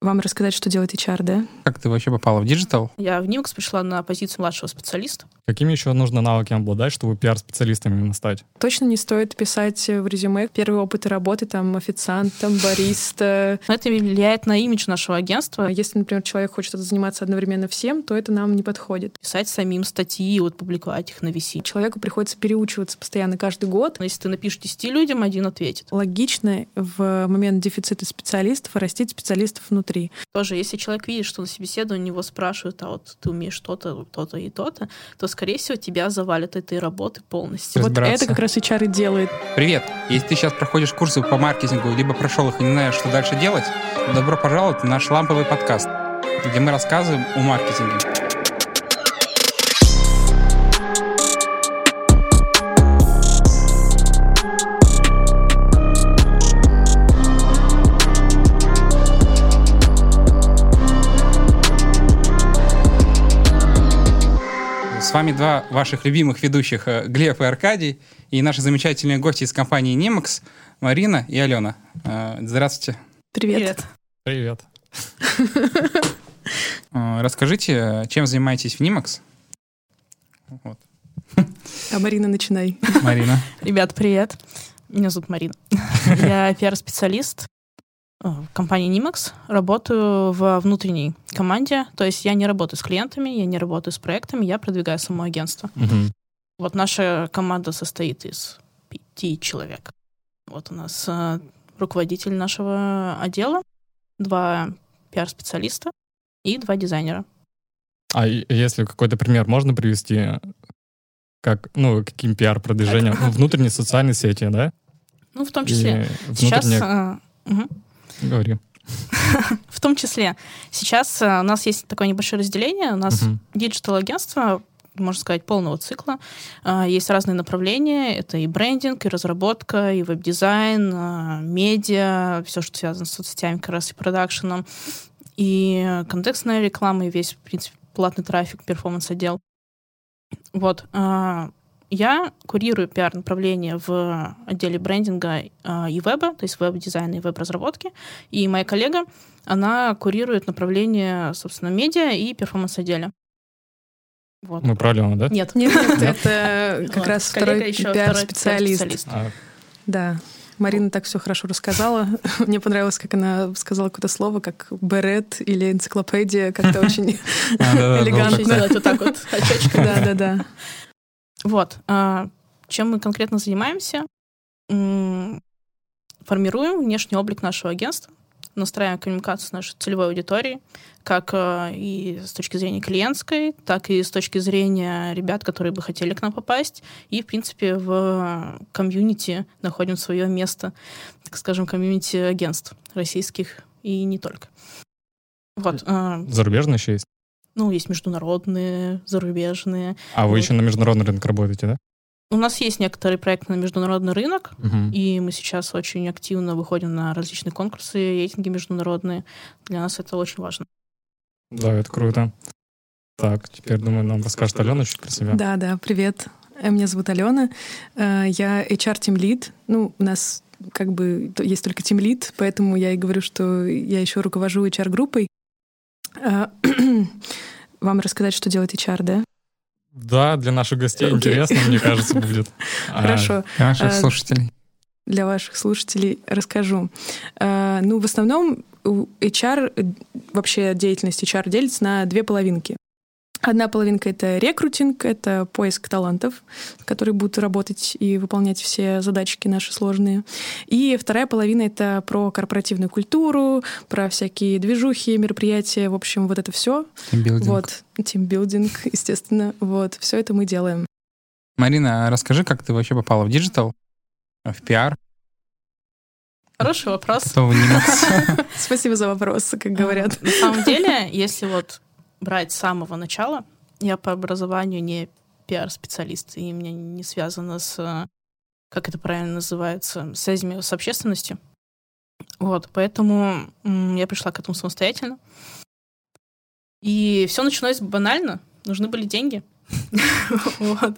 Вам рассказать, что делает HR, да? Как ты вообще попала в digital? Я в Nimax пришла на позицию младшего специалиста. Какими еще нужно навыками обладать, чтобы пиар-специалистом именно стать? Точно не стоит писать в резюме первые опыты работы, там, официантом, бариста. Но это влияет на имидж нашего агентства. Если, например, человек хочет заниматься одновременно всем, то это нам не подходит. Писать самим статьи, вот публиковать их на VC. Человеку приходится переучиваться постоянно каждый год. Но если ты напишешь 10 людям, один ответит. Логично в момент дефицита специалистов растить специалистов внутри внутри. Тоже, если человек видит, что на собеседовании него спрашивают, а вот ты умеешь то-то, то-то и то-то, то, скорее всего, тебя завалят этой работы полностью. Вот это как раз HR и делает. Привет! Если ты сейчас проходишь курсы по маркетингу, либо прошел их и не знаешь, что дальше делать, добро пожаловать на наш ламповый подкаст, где мы рассказываем о маркетинге. С вами два ваших любимых ведущих э, Глеб и Аркадий и наши замечательные гости из компании Немакс Марина и Алена. Э, здравствуйте. Привет. Привет. Э, расскажите, чем занимаетесь в Немакс? Вот. А Марина, начинай. Марина. Ребят, привет. Меня зовут Марина. Я пиар-специалист в компании Nimax, работаю в внутренней команде, то есть я не работаю с клиентами, я не работаю с проектами, я продвигаю само агентство. Угу. Вот наша команда состоит из пяти человек. Вот у нас э, руководитель нашего отдела, два пиар-специалиста и два дизайнера. А если какой-то пример можно привести, как, ну, каким пиар-продвижением? Ну, внутренние социальные сети, да? Ну, в том числе. Сейчас... Э, угу. Говори. В том числе. Сейчас э, у нас есть такое небольшое разделение. У нас digital-агентство, можно сказать, полного цикла. Э, есть разные направления. Это и брендинг, и разработка, и веб-дизайн, э, медиа, все, что связано с соцсетями, как раз и продакшеном, и контекстная реклама, и весь, в принципе, платный трафик, performance-отдел. Вот. Я курирую пиар-направление в отделе брендинга э, и веба, то есть веб-дизайна и веб-разработки. И моя коллега, она курирует направление, собственно, медиа и перформанс-отделя. Вот. Мы про Алену, да? Нет. Нет, это как раз второй пиар-специалист. А. Да. Марина так все хорошо рассказала. Мне понравилось, как она сказала какое-то слово, как берет или энциклопедия, как-то очень элегантно. Сделать вот так вот очечкой. Вот. А, чем мы конкретно занимаемся? Формируем внешний облик нашего агентства, настраиваем коммуникацию с нашей целевой аудиторией, как а, и с точки зрения клиентской, так и с точки зрения ребят, которые бы хотели к нам попасть. И, в принципе, в комьюнити находим свое место, так скажем, комьюнити агентств российских и не только. Вот. А, Зарубежные еще есть? Ну, есть международные, зарубежные. А вы вот. еще на международный рынок работаете, да? У нас есть некоторые проекты на международный рынок, угу. и мы сейчас очень активно выходим на различные конкурсы, рейтинги международные. Для нас это очень важно. Да, это круто. Так, теперь, думаю, нам расскажет Алена чуть про себя. Да, да, привет. Э, меня зовут Алена. Э, я HR-тим лид. Ну, у нас как бы есть только тим лид, поэтому я и говорю, что я еще руковожу HR-группой. Э, вам рассказать, что делает HR, да? Да, для наших гостей okay. интересно, мне кажется, будет. А, Хорошо. Для наших э, слушателей. Для ваших слушателей расскажу. Э, ну, в основном HR, вообще деятельность HR делится на две половинки. Одна половинка — это рекрутинг, это поиск талантов, которые будут работать и выполнять все задачки наши сложные. И вторая половина — это про корпоративную культуру, про всякие движухи, мероприятия, в общем, вот это все. Тимбилдинг. Вот, тимбилдинг, естественно. Вот, все это мы делаем. Марина, а расскажи, как ты вообще попала в digital, в пиар? Хороший вопрос. Спасибо за вопрос, как говорят. На самом деле, если вот брать с самого начала. Я по образованию не пиар-специалист, и мне не связано с, как это правильно называется, связями с общественностью. Вот, поэтому я пришла к этому самостоятельно. И все началось банально. Нужны были деньги.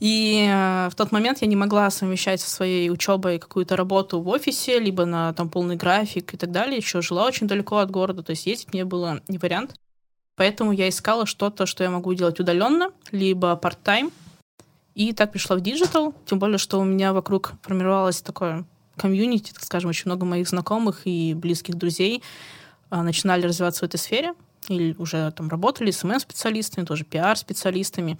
И э, в тот момент я не могла совмещать со своей учебой какую-то работу в офисе, либо на там полный график и так далее. Еще жила очень далеко от города, то есть ездить мне было не вариант. Поэтому я искала что-то, что я могу делать удаленно, либо part-time. И так пришла в digital, тем более, что у меня вокруг формировалось такое комьюнити, так скажем, очень много моих знакомых и близких друзей а, начинали развиваться в этой сфере или уже там работали СММ-специалистами, тоже пиар-специалистами.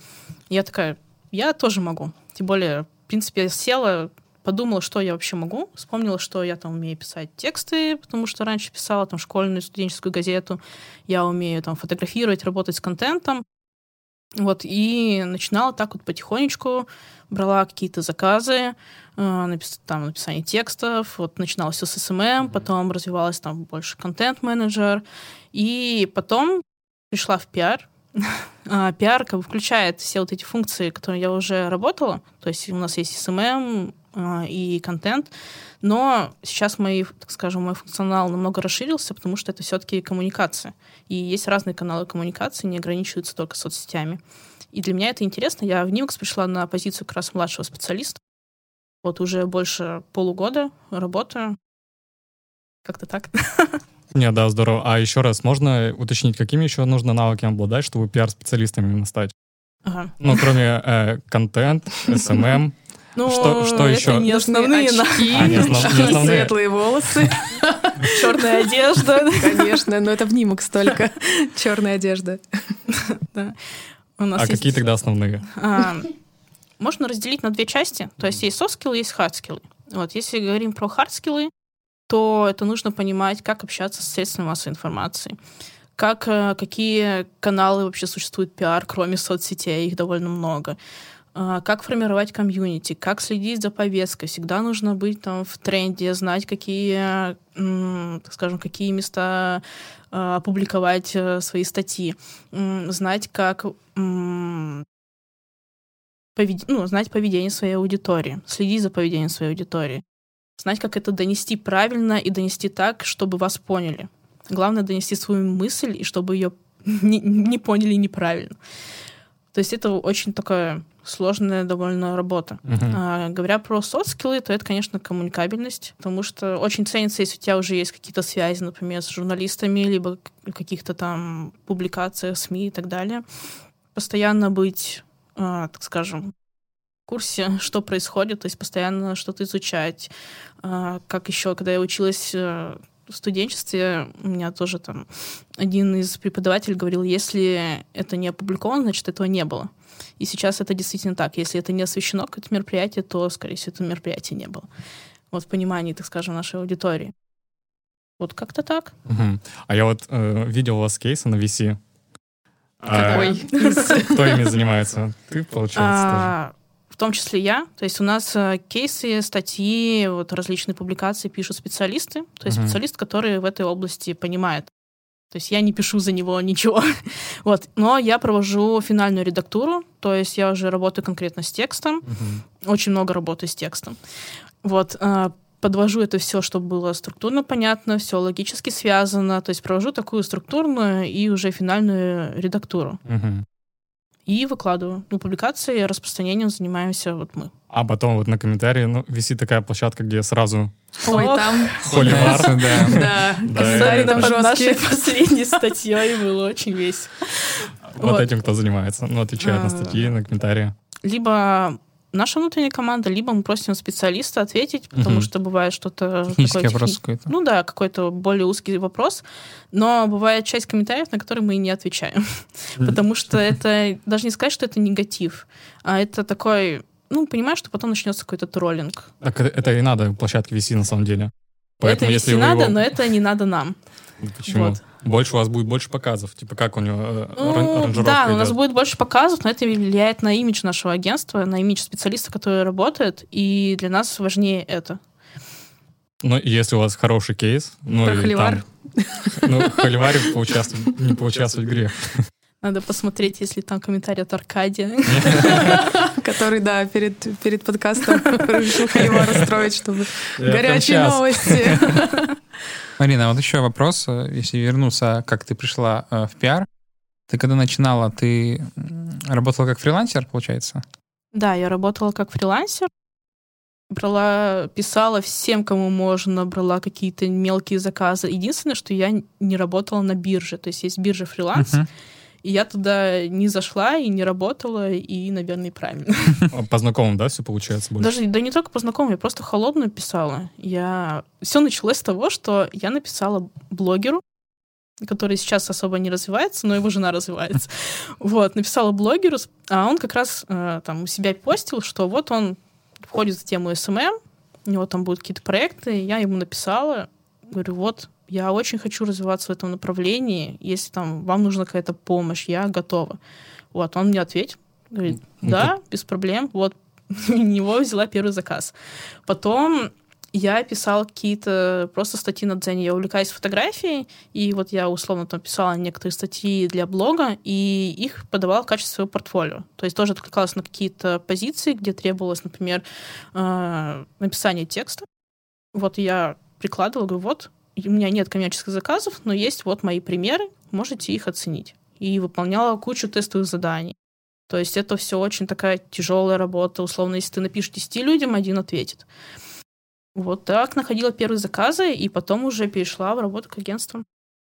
Я такая, я тоже могу. Тем более, в принципе, я села, подумала, что я вообще могу, вспомнила, что я там умею писать тексты, потому что раньше писала там школьную студенческую газету, я умею там фотографировать, работать с контентом. Вот, и начинала так вот потихонечку, брала какие-то заказы, э, напис, там, написание текстов, вот начинала все с SMM, mm-hmm. потом развивалась там больше контент-менеджер, и потом пришла в пиар. А, пиар включает все вот эти функции, которые я уже работала, то есть у нас есть SMM а, и контент, но сейчас мой, так скажем, мой функционал намного расширился, потому что это все-таки коммуникация. И есть разные каналы коммуникации, не ограничиваются только соцсетями. И для меня это интересно. Я в Нимакс пришла на позицию как раз младшего специалиста. Вот уже больше полугода работаю. Как-то так. Не, да, здорово. А еще раз, можно уточнить, какими еще нужно навыками обладать, чтобы пиар-специалистом именно стать? Ага. Ну, кроме э, контент, SMM, ну, что, что это еще? не основные очки, а, не основ... не основные. светлые волосы, черная одежда. Конечно, но это в Nimax только. Черная одежда. а какие тогда основные? А, можно разделить на две части. То есть есть софт-скиллы, есть хард-скиллы. Вот, если говорим про хард-скиллы, то это нужно понимать, как общаться с средствами массовой информации, как, э, какие каналы вообще существуют пиар, кроме соцсетей, их довольно много, а, как формировать комьюнити, как следить за повесткой. Всегда нужно быть там в тренде, знать, какие, скажем, какие места а, опубликовать э, свои статьи, знать, как ну, знать поведение своей аудитории, следить за поведением своей аудитории, знать, как это донести правильно и донести так, чтобы вас поняли. Главное донести свою мысль и чтобы ее не, не поняли неправильно. То есть это очень такая сложная довольно работа. Uh-huh. А, говоря про софт-скиллы, то это, конечно, коммуникабельность, потому что очень ценится, если у тебя уже есть какие-то связи, например, с журналистами, либо каких-то там публикациях, СМИ и так далее. Постоянно быть, а, так скажем, курсе, что происходит, то есть постоянно что-то изучать. А, как еще, когда я училась э, в студенчестве у меня тоже там один из преподавателей говорил, если это не опубликовано, значит, этого не было. И сейчас это действительно так. Если это не освещено, какое-то мероприятие, то, скорее всего, этого мероприятия не было. Вот в понимании, так скажем, нашей аудитории. Вот как-то так. Угу. А я вот э, видел у вас кейсы на VC. Какой? А, кто ими занимается? Ты, получается, а, тоже в том числе я. То есть у нас э, кейсы, статьи, вот различные публикации пишут специалисты, то есть uh-huh. специалист, который в этой области понимает. То есть я не пишу за него ничего. вот. Но я провожу финальную редактуру, то есть я уже работаю конкретно с текстом, uh-huh. очень много работаю с текстом. Вот. Э, подвожу это все, чтобы было структурно понятно, все логически связано, то есть провожу такую структурную и уже финальную редактуру. Uh-huh и выкладываю. Ну, публикацией, распространением занимаемся вот мы. А потом вот на комментарии ну, висит такая площадка, где сразу Ой, там... Холивар. Да, да. комментарии там жесткие. нашей последней статьей было очень весело. Вот этим кто занимается. Ну, отвечает на а. статьи, на комментарии. Либо наша внутренняя команда, либо мы просим специалиста ответить, потому угу. что бывает что-то... Технический такой, вопрос какой-то. Ну да, какой-то более узкий вопрос, но бывает часть комментариев, на которые мы не отвечаем, потому что это, даже не сказать, что это негатив, а это такой, ну, понимаешь, что потом начнется какой-то троллинг. Так это и надо площадке вести на самом деле. Поэтому, это если надо, его... но это не надо нам. Почему? Вот. Больше у вас будет больше показов. Типа как у него э, ну, Да, идет? у нас будет больше показов, но это влияет на имидж нашего агентства, на имидж специалиста, который работает, и для нас важнее это. Ну, если у вас хороший кейс, ну, Про холивар. Там, ну, в холиваре поучаствовать, не поучаствовать грех. Надо посмотреть, если там комментарий от Аркадия. Который, да, перед, перед подкастом решил холивар устроить, чтобы горячие новости. Марина, вот еще вопрос, э, если вернуться, как ты пришла э, в пиар. Ты когда начинала, ты работала как фрилансер, получается? Да, я работала как фрилансер. Брала, писала всем, кому можно, брала какие-то мелкие заказы. Единственное, что я не работала на бирже. То есть есть биржа фриланс, uh-huh. И я туда не зашла и не работала, и, наверное, правильно. А по знакомым, да, все получается больше? Даже, да не только по знакомым, я просто холодную писала. Я... Все началось с того, что я написала блогеру, который сейчас особо не развивается, но его жена развивается. Вот, написала блогеру, а он как раз э, там у себя постил, что вот он входит в тему SMM, у него там будут какие-то проекты, я ему написала, говорю, вот, я очень хочу развиваться в этом направлении, если там вам нужна какая-то помощь, я готова. Вот, он мне ответил, говорит, да, без проблем, вот, у него взяла первый заказ. Потом я писала какие-то просто статьи на Дзене. Я увлекаюсь фотографией, и вот я условно там писала некоторые статьи для блога, и их подавала в качестве своего портфолио. То есть тоже откликалась на какие-то позиции, где требовалось, например, э, написание текста. Вот я прикладывала, говорю, вот, у меня нет коммерческих заказов, но есть вот мои примеры, можете их оценить. И выполняла кучу тестовых заданий. То есть это все очень такая тяжелая работа. Условно, если ты напишешь 10 людям, один ответит. Вот так находила первые заказы, и потом уже перешла в работу к агентствам.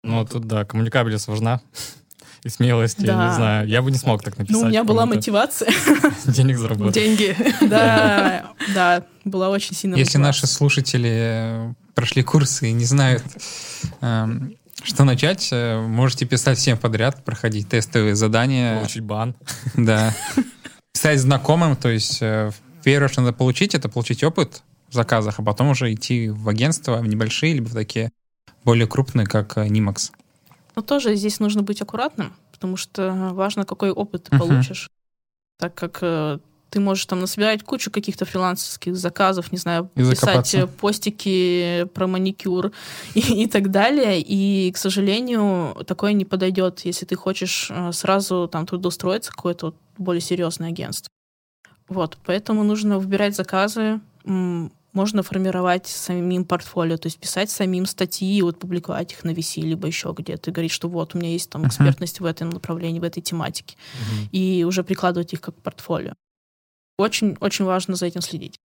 Ну, тут, да, коммуникабельность важна. И смелость, да. я не знаю. Я бы не смог так написать. Ну, у меня была мотивация. Денег заработать. Деньги. Да, да, была очень сильная Если наши слушатели прошли курсы и не знают, эм, что начать, э, можете писать всем подряд, проходить тестовые задания. Получить бан. Да. Писать знакомым, то есть э, первое, что надо получить, это получить опыт, заказах, а потом уже идти в агентство, в небольшие, либо в такие более крупные, как э, Nimax. Но тоже здесь нужно быть аккуратным, потому что важно, какой опыт ты uh-huh. получишь. Так как э, ты можешь там насобирать кучу каких-то фрилансерских заказов, не знаю, и писать закопаться. постики про маникюр и, и так далее. И, к сожалению, такое не подойдет, если ты хочешь э, сразу там трудоустроиться в какое-то вот более серьезное агентство. Вот, поэтому нужно выбирать заказы, можно формировать самим портфолио, то есть писать самим статьи, вот публиковать их на VC, либо еще где-то, и говорить, что вот, у меня есть там экспертность uh-huh. в этом направлении, в этой тематике, uh-huh. и уже прикладывать их как портфолио. Очень-очень важно за этим следить.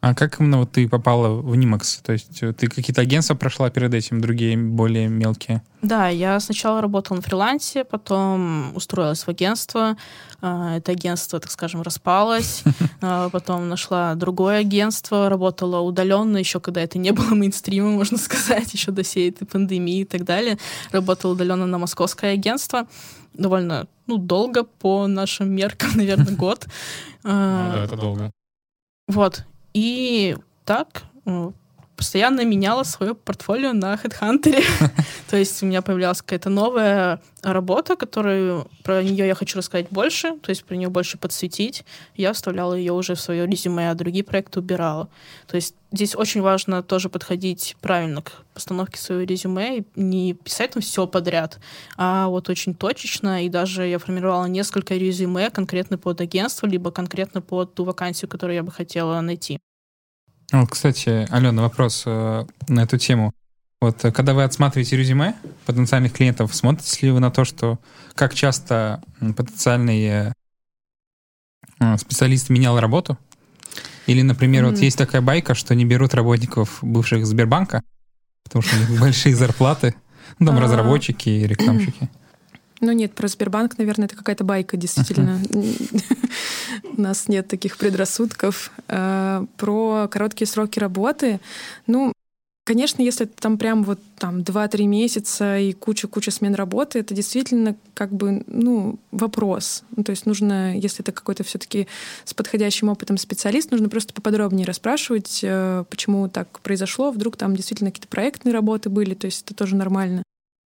А как именно вот ты попала в Нимакс? То есть э, ты какие-то агентства прошла перед этим, другие более мелкие? Да, я сначала работала на фрилансе, потом устроилась в агентство. А, это агентство, так скажем, распалось. А, потом нашла другое агентство, работала удаленно, еще когда это не было мейнстримом, можно сказать, еще до всей этой пандемии и так далее. Работала удаленно на московское агентство довольно ну, долго по нашим меркам, наверное, год. Ну да, это долго. Вот. И так постоянно меняла свое портфолио на HeadHunter. То есть у меня появлялась какая-то новая работа, которую про нее я хочу рассказать больше, то есть про нее больше подсветить. Я вставляла ее уже в свое резюме, а другие проекты убирала. То есть здесь очень важно тоже подходить правильно к постановке своего резюме и не писать там все подряд, а вот очень точечно. И даже я формировала несколько резюме конкретно под агентство, либо конкретно под ту вакансию, которую я бы хотела найти. Вот, кстати, Алена, вопрос э, на эту тему. Вот э, когда вы отсматриваете резюме потенциальных клиентов, смотрите ли вы на то, что как часто потенциальный э, специалист менял работу? Или, например, mm-hmm. вот есть такая байка, что не берут работников бывших Сбербанка, потому что у них большие зарплаты, ну, там а. разработчики и рекламщики. Ну нет, про Сбербанк, наверное, это какая-то байка, действительно. У нас нет таких предрассудков. А, про короткие сроки работы. Ну, Конечно, если там прям вот там 2-3 месяца и куча-куча смен работы, это действительно как бы, ну, вопрос. Ну, то есть нужно, если это какой-то все таки с подходящим опытом специалист, нужно просто поподробнее расспрашивать, э, почему так произошло, вдруг там действительно какие-то проектные работы были, то есть это тоже нормально.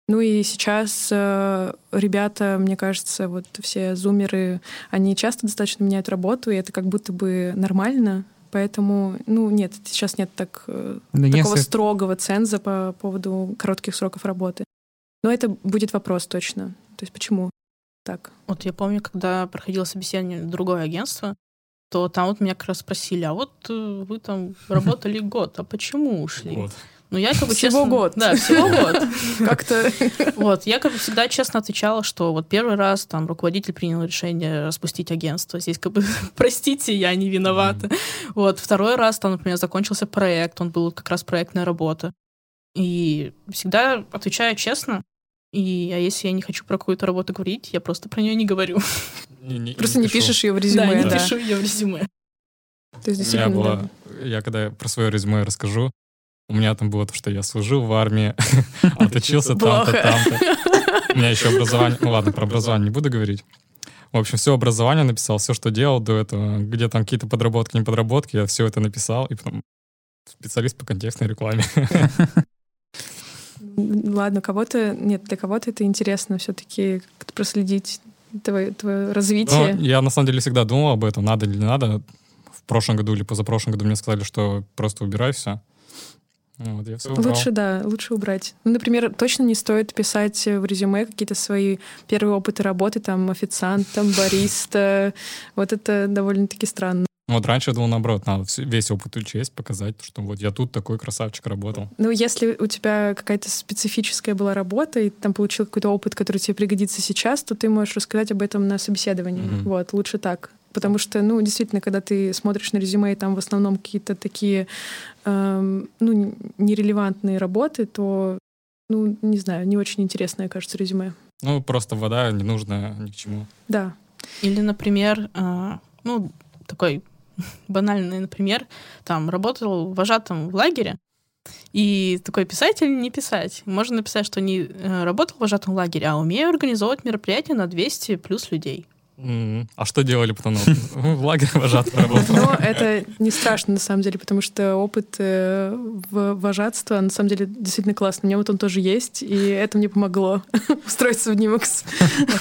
Ну и сейчас э, ребята, мне кажется, вот все зумеры, они часто достаточно меняют работу, и это как будто бы нормально. Поэтому, ну, нет, сейчас нет так, э, да такого если... строгого ценза по поводу коротких сроков работы. Но это будет вопрос точно. То есть почему так? Вот я помню, когда проходило собеседование в другое агентство, то там вот меня как раз спросили, а вот э, вы там работали год, а почему ушли? Вот. Ну, я как бы всего честно... год. Да, всего год. Как-то... Вот, я как бы всегда честно отвечала, что вот первый раз там руководитель принял решение распустить агентство. Здесь как бы, простите, я не виновата. Вот, второй раз там, например, закончился проект, он был как раз проектная работа. И всегда отвечаю честно. И, а если я не хочу про какую-то работу говорить, я просто про нее не говорю. Не, не, Просто не, не пишешь ее в резюме. Да, не да. пишу ее в резюме. То есть, действительно, было, я когда про свое резюме расскажу, у меня там было то, что я служил в армии, отучился там-то, там-то. У меня еще образование... Ну ладно, про образование не буду говорить. В общем, все образование написал, все, что делал до этого, где там какие-то подработки, не подработки, я все это написал, и потом специалист по контекстной рекламе. Ладно, кого-то... Нет, для кого-то это интересно все-таки как-то проследить твое, твое развитие. я на самом деле всегда думал об этом, надо или не надо. В прошлом году или позапрошлом году мне сказали, что просто убирай все. Вот, я все убрал. Лучше, да, лучше убрать. Ну, например, точно не стоит писать в резюме какие-то свои первые опыты работы, там, официант, там, бариста. Вот это довольно-таки странно. Вот раньше я думал наоборот, надо весь опыт учесть, показать, что вот я тут такой красавчик работал. Ну, если у тебя какая-то специфическая была работа, и ты там получил какой-то опыт, который тебе пригодится сейчас, то ты можешь рассказать об этом на собеседовании. Мгм. Вот, лучше так. Потому что, ну, действительно, когда ты смотришь на резюме, и там в основном какие-то такие, эм, ну, нерелевантные работы, то, ну, не знаю, не очень интересное, кажется, резюме. Ну, просто вода не нужна ни к чему. Да. Или, например, а, ну, такой банальный, например, там, работал вожатым в лагере, и такой писать или не писать? Можно написать, что не э, работал вожатым в лагере, а умею организовывать мероприятия на 200 плюс людей. А что делали потом? В лагере вожатым работал. Но это не страшно, на самом деле, потому что опыт э, вожатства, на самом деле, действительно классный. У меня вот он тоже есть, и это мне помогло устроиться в Нимакс.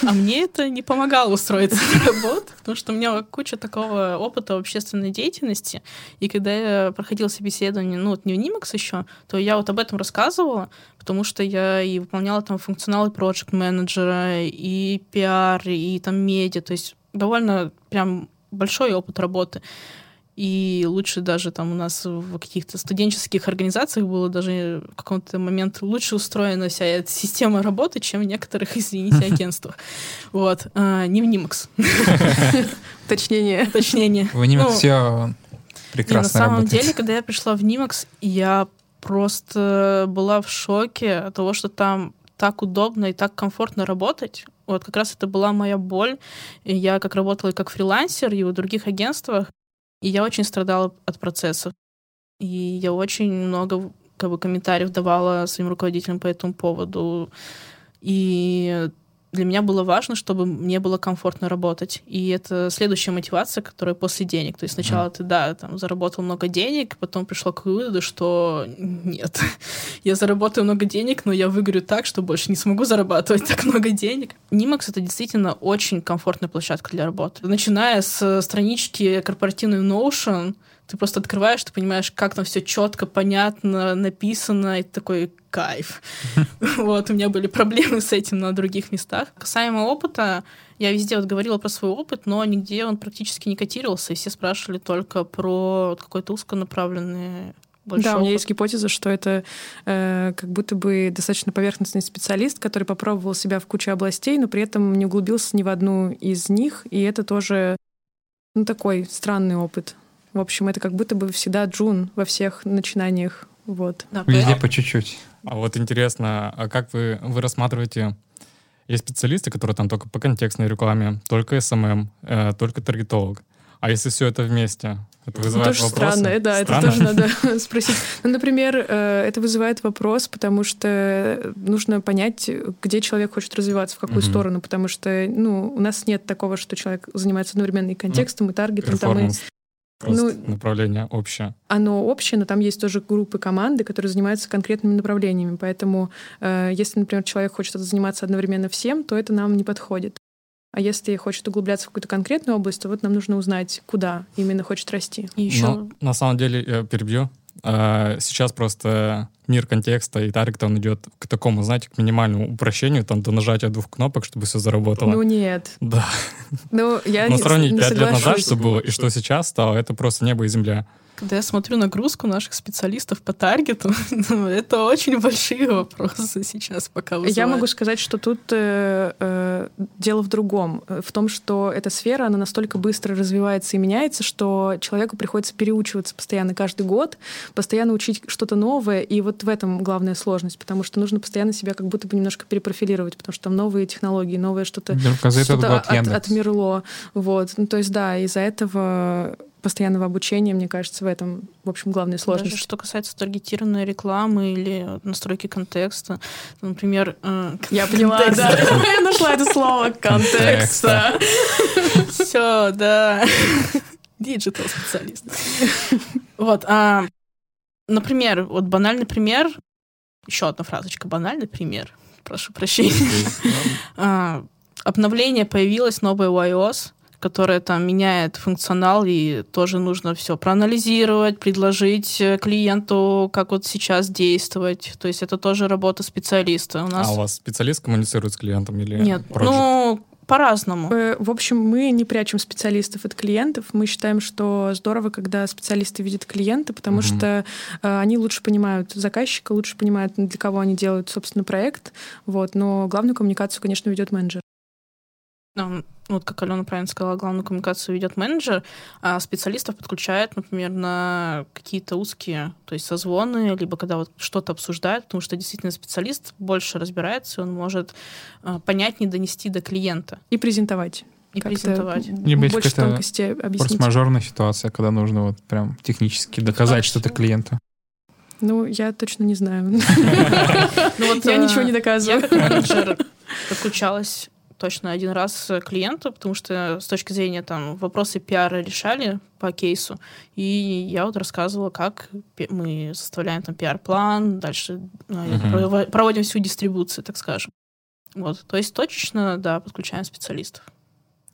А мне это не помогало устроиться на работу, потому что у меня куча такого опыта в общественной деятельности. И когда я проходила собеседование, ну вот не в Нимакс еще, то я вот об этом рассказывала, потому что я и выполняла там функционалы проект менеджера и пиар, и там медиа, то есть довольно прям большой опыт работы. И лучше даже там у нас в каких-то студенческих организациях было даже в каком-то момент лучше устроена вся эта система работы, чем в некоторых, извините, агентствах. Вот. А, Не в Нимакс. Уточнение. Уточнение. В аниме Ну, все Не, на прекрасно самом деле, когда я пришла в Нимакс, я просто была в шоке от того, что там так удобно и так комфортно работать. Вот как раз это была моя боль. И я как работала и как фрилансер, и в других агентствах, и я очень страдала от процессов. И я очень много как бы, комментариев давала своим руководителям по этому поводу. И для меня было важно, чтобы мне было комфортно работать. И это следующая мотивация, которая после денег. То есть сначала ты, да, там, заработал много денег, потом пришло к выводу, что нет, я заработаю много денег, но я выгорю так, что больше не смогу зарабатывать так много денег. Нимакс — это действительно очень комфортная площадка для работы. Начиная с странички корпоративной Notion, ты просто открываешь, ты понимаешь, как там все четко, понятно, написано, и такой кайф. Вот, у меня были проблемы с этим на других местах. Касаемо опыта, я везде вот говорила про свой опыт, но нигде он практически не котировался, и все спрашивали только про какой-то узконаправленный большой Да, у меня опыт. есть гипотеза, что это э, как будто бы достаточно поверхностный специалист, который попробовал себя в куче областей, но при этом не углубился ни в одну из них, и это тоже ну, такой странный опыт. В общем, это как будто бы всегда джун во всех начинаниях. Вот. Да, Везде поэтому- по чуть-чуть. А вот интересно, а как вы, вы рассматриваете... Есть специалисты, которые там только по контекстной рекламе, только SMM, э, только таргетолог. А если все это вместе, это Ну, вызывает тоже вопросы? странно, да, это Странно? тоже надо спросить. Ну, например, э, это вызывает вопрос, потому что нужно понять, где человек хочет развиваться, в какую Мгм. сторону, потому что, ну, у нас нет такого, что человек занимается одновременно и контекстом, и таргетом, там, и. Просто Ну, направление общее. оно общее, но там есть тоже группы команды, которые занимаются конкретными направлениями. Поэтому, э, если, например, человек хочет заниматься одновременно всем, то это нам не подходит. А если хочет углубляться в какую-то конкретную область, то вот нам нужно узнать, куда именно хочет расти. И еще Но на самом деле, я перебью, сейчас просто мир контекста и таргета, он идет к такому, знаете, к минимальному упрощению, там, до нажатия двух кнопок, чтобы все заработало. Ну нет. Да. Ну, я Но не, сравнить не пять лет назад, что было, и что сейчас стало, это просто небо и земля. Когда я смотрю нагрузку наших специалистов по таргету, ну, это очень большие вопросы сейчас пока вызывают. Я могу сказать, что тут э, э, дело в другом. Э, В том, что эта сфера, она настолько быстро развивается и меняется, что человеку приходится переучиваться постоянно каждый год, постоянно учить что-то новое. И вот в этом главная сложность, потому что нужно постоянно себя как будто бы немножко перепрофилировать, потому что там новые технологии, новое что-то год от- отмерло. Вот. Ну, то есть, да, из-за этого постоянного обучения, мне кажется, в этом, в общем, главная сложность. Даже что касается таргетированной рекламы или настройки контекста, например... э, Я поняла, да. Я нашла это слово контекста. Все, да. Digital специалист. Вот, а, например, вот банальный пример, еще одна фразочка, банальный пример, прошу прощения. А, Обновление появилось новое у iOS, которое там меняет функционал, и тоже нужно все проанализировать, предложить э, клиенту, как вот сейчас действовать. То есть это тоже работа специалиста. У нас А у вас специалист коммуницирует с клиентом или нет, project? ну по-разному. Э, В общем, мы не прячем специалистов от клиентов. Мы считаем, что здорово, когда специалисты видят клиента, потому Мгм. что э, они лучше понимают заказчика, лучше понимают, для кого они делают, собственно, проект. Вот. Но главную коммуникацию, конечно, ведет менеджер. Там, вот как Алена правильно сказала, главную коммуникацию ведет менеджер, а специалистов подключает, например, на какие-то узкие, то есть созвоны, либо когда вот что-то обсуждают, потому что действительно специалист больше разбирается, он может а, понятнее донести до клиента И презентовать. и презентовать. Либо есть Больше тонкости объяснить. Форс-мажорная ситуация, когда нужно вот прям технически доказать что-то клиенту. Ну, я точно не знаю. Ну Я а, ничего не Я доказываю. как менеджер подключалась точно один раз к клиенту, потому что с точки зрения там вопросы пиара решали по кейсу, и я вот рассказывала, как мы составляем там пиар-план, дальше прово- проводим всю дистрибуцию, так скажем. Вот, то есть точечно, да, подключаем специалистов.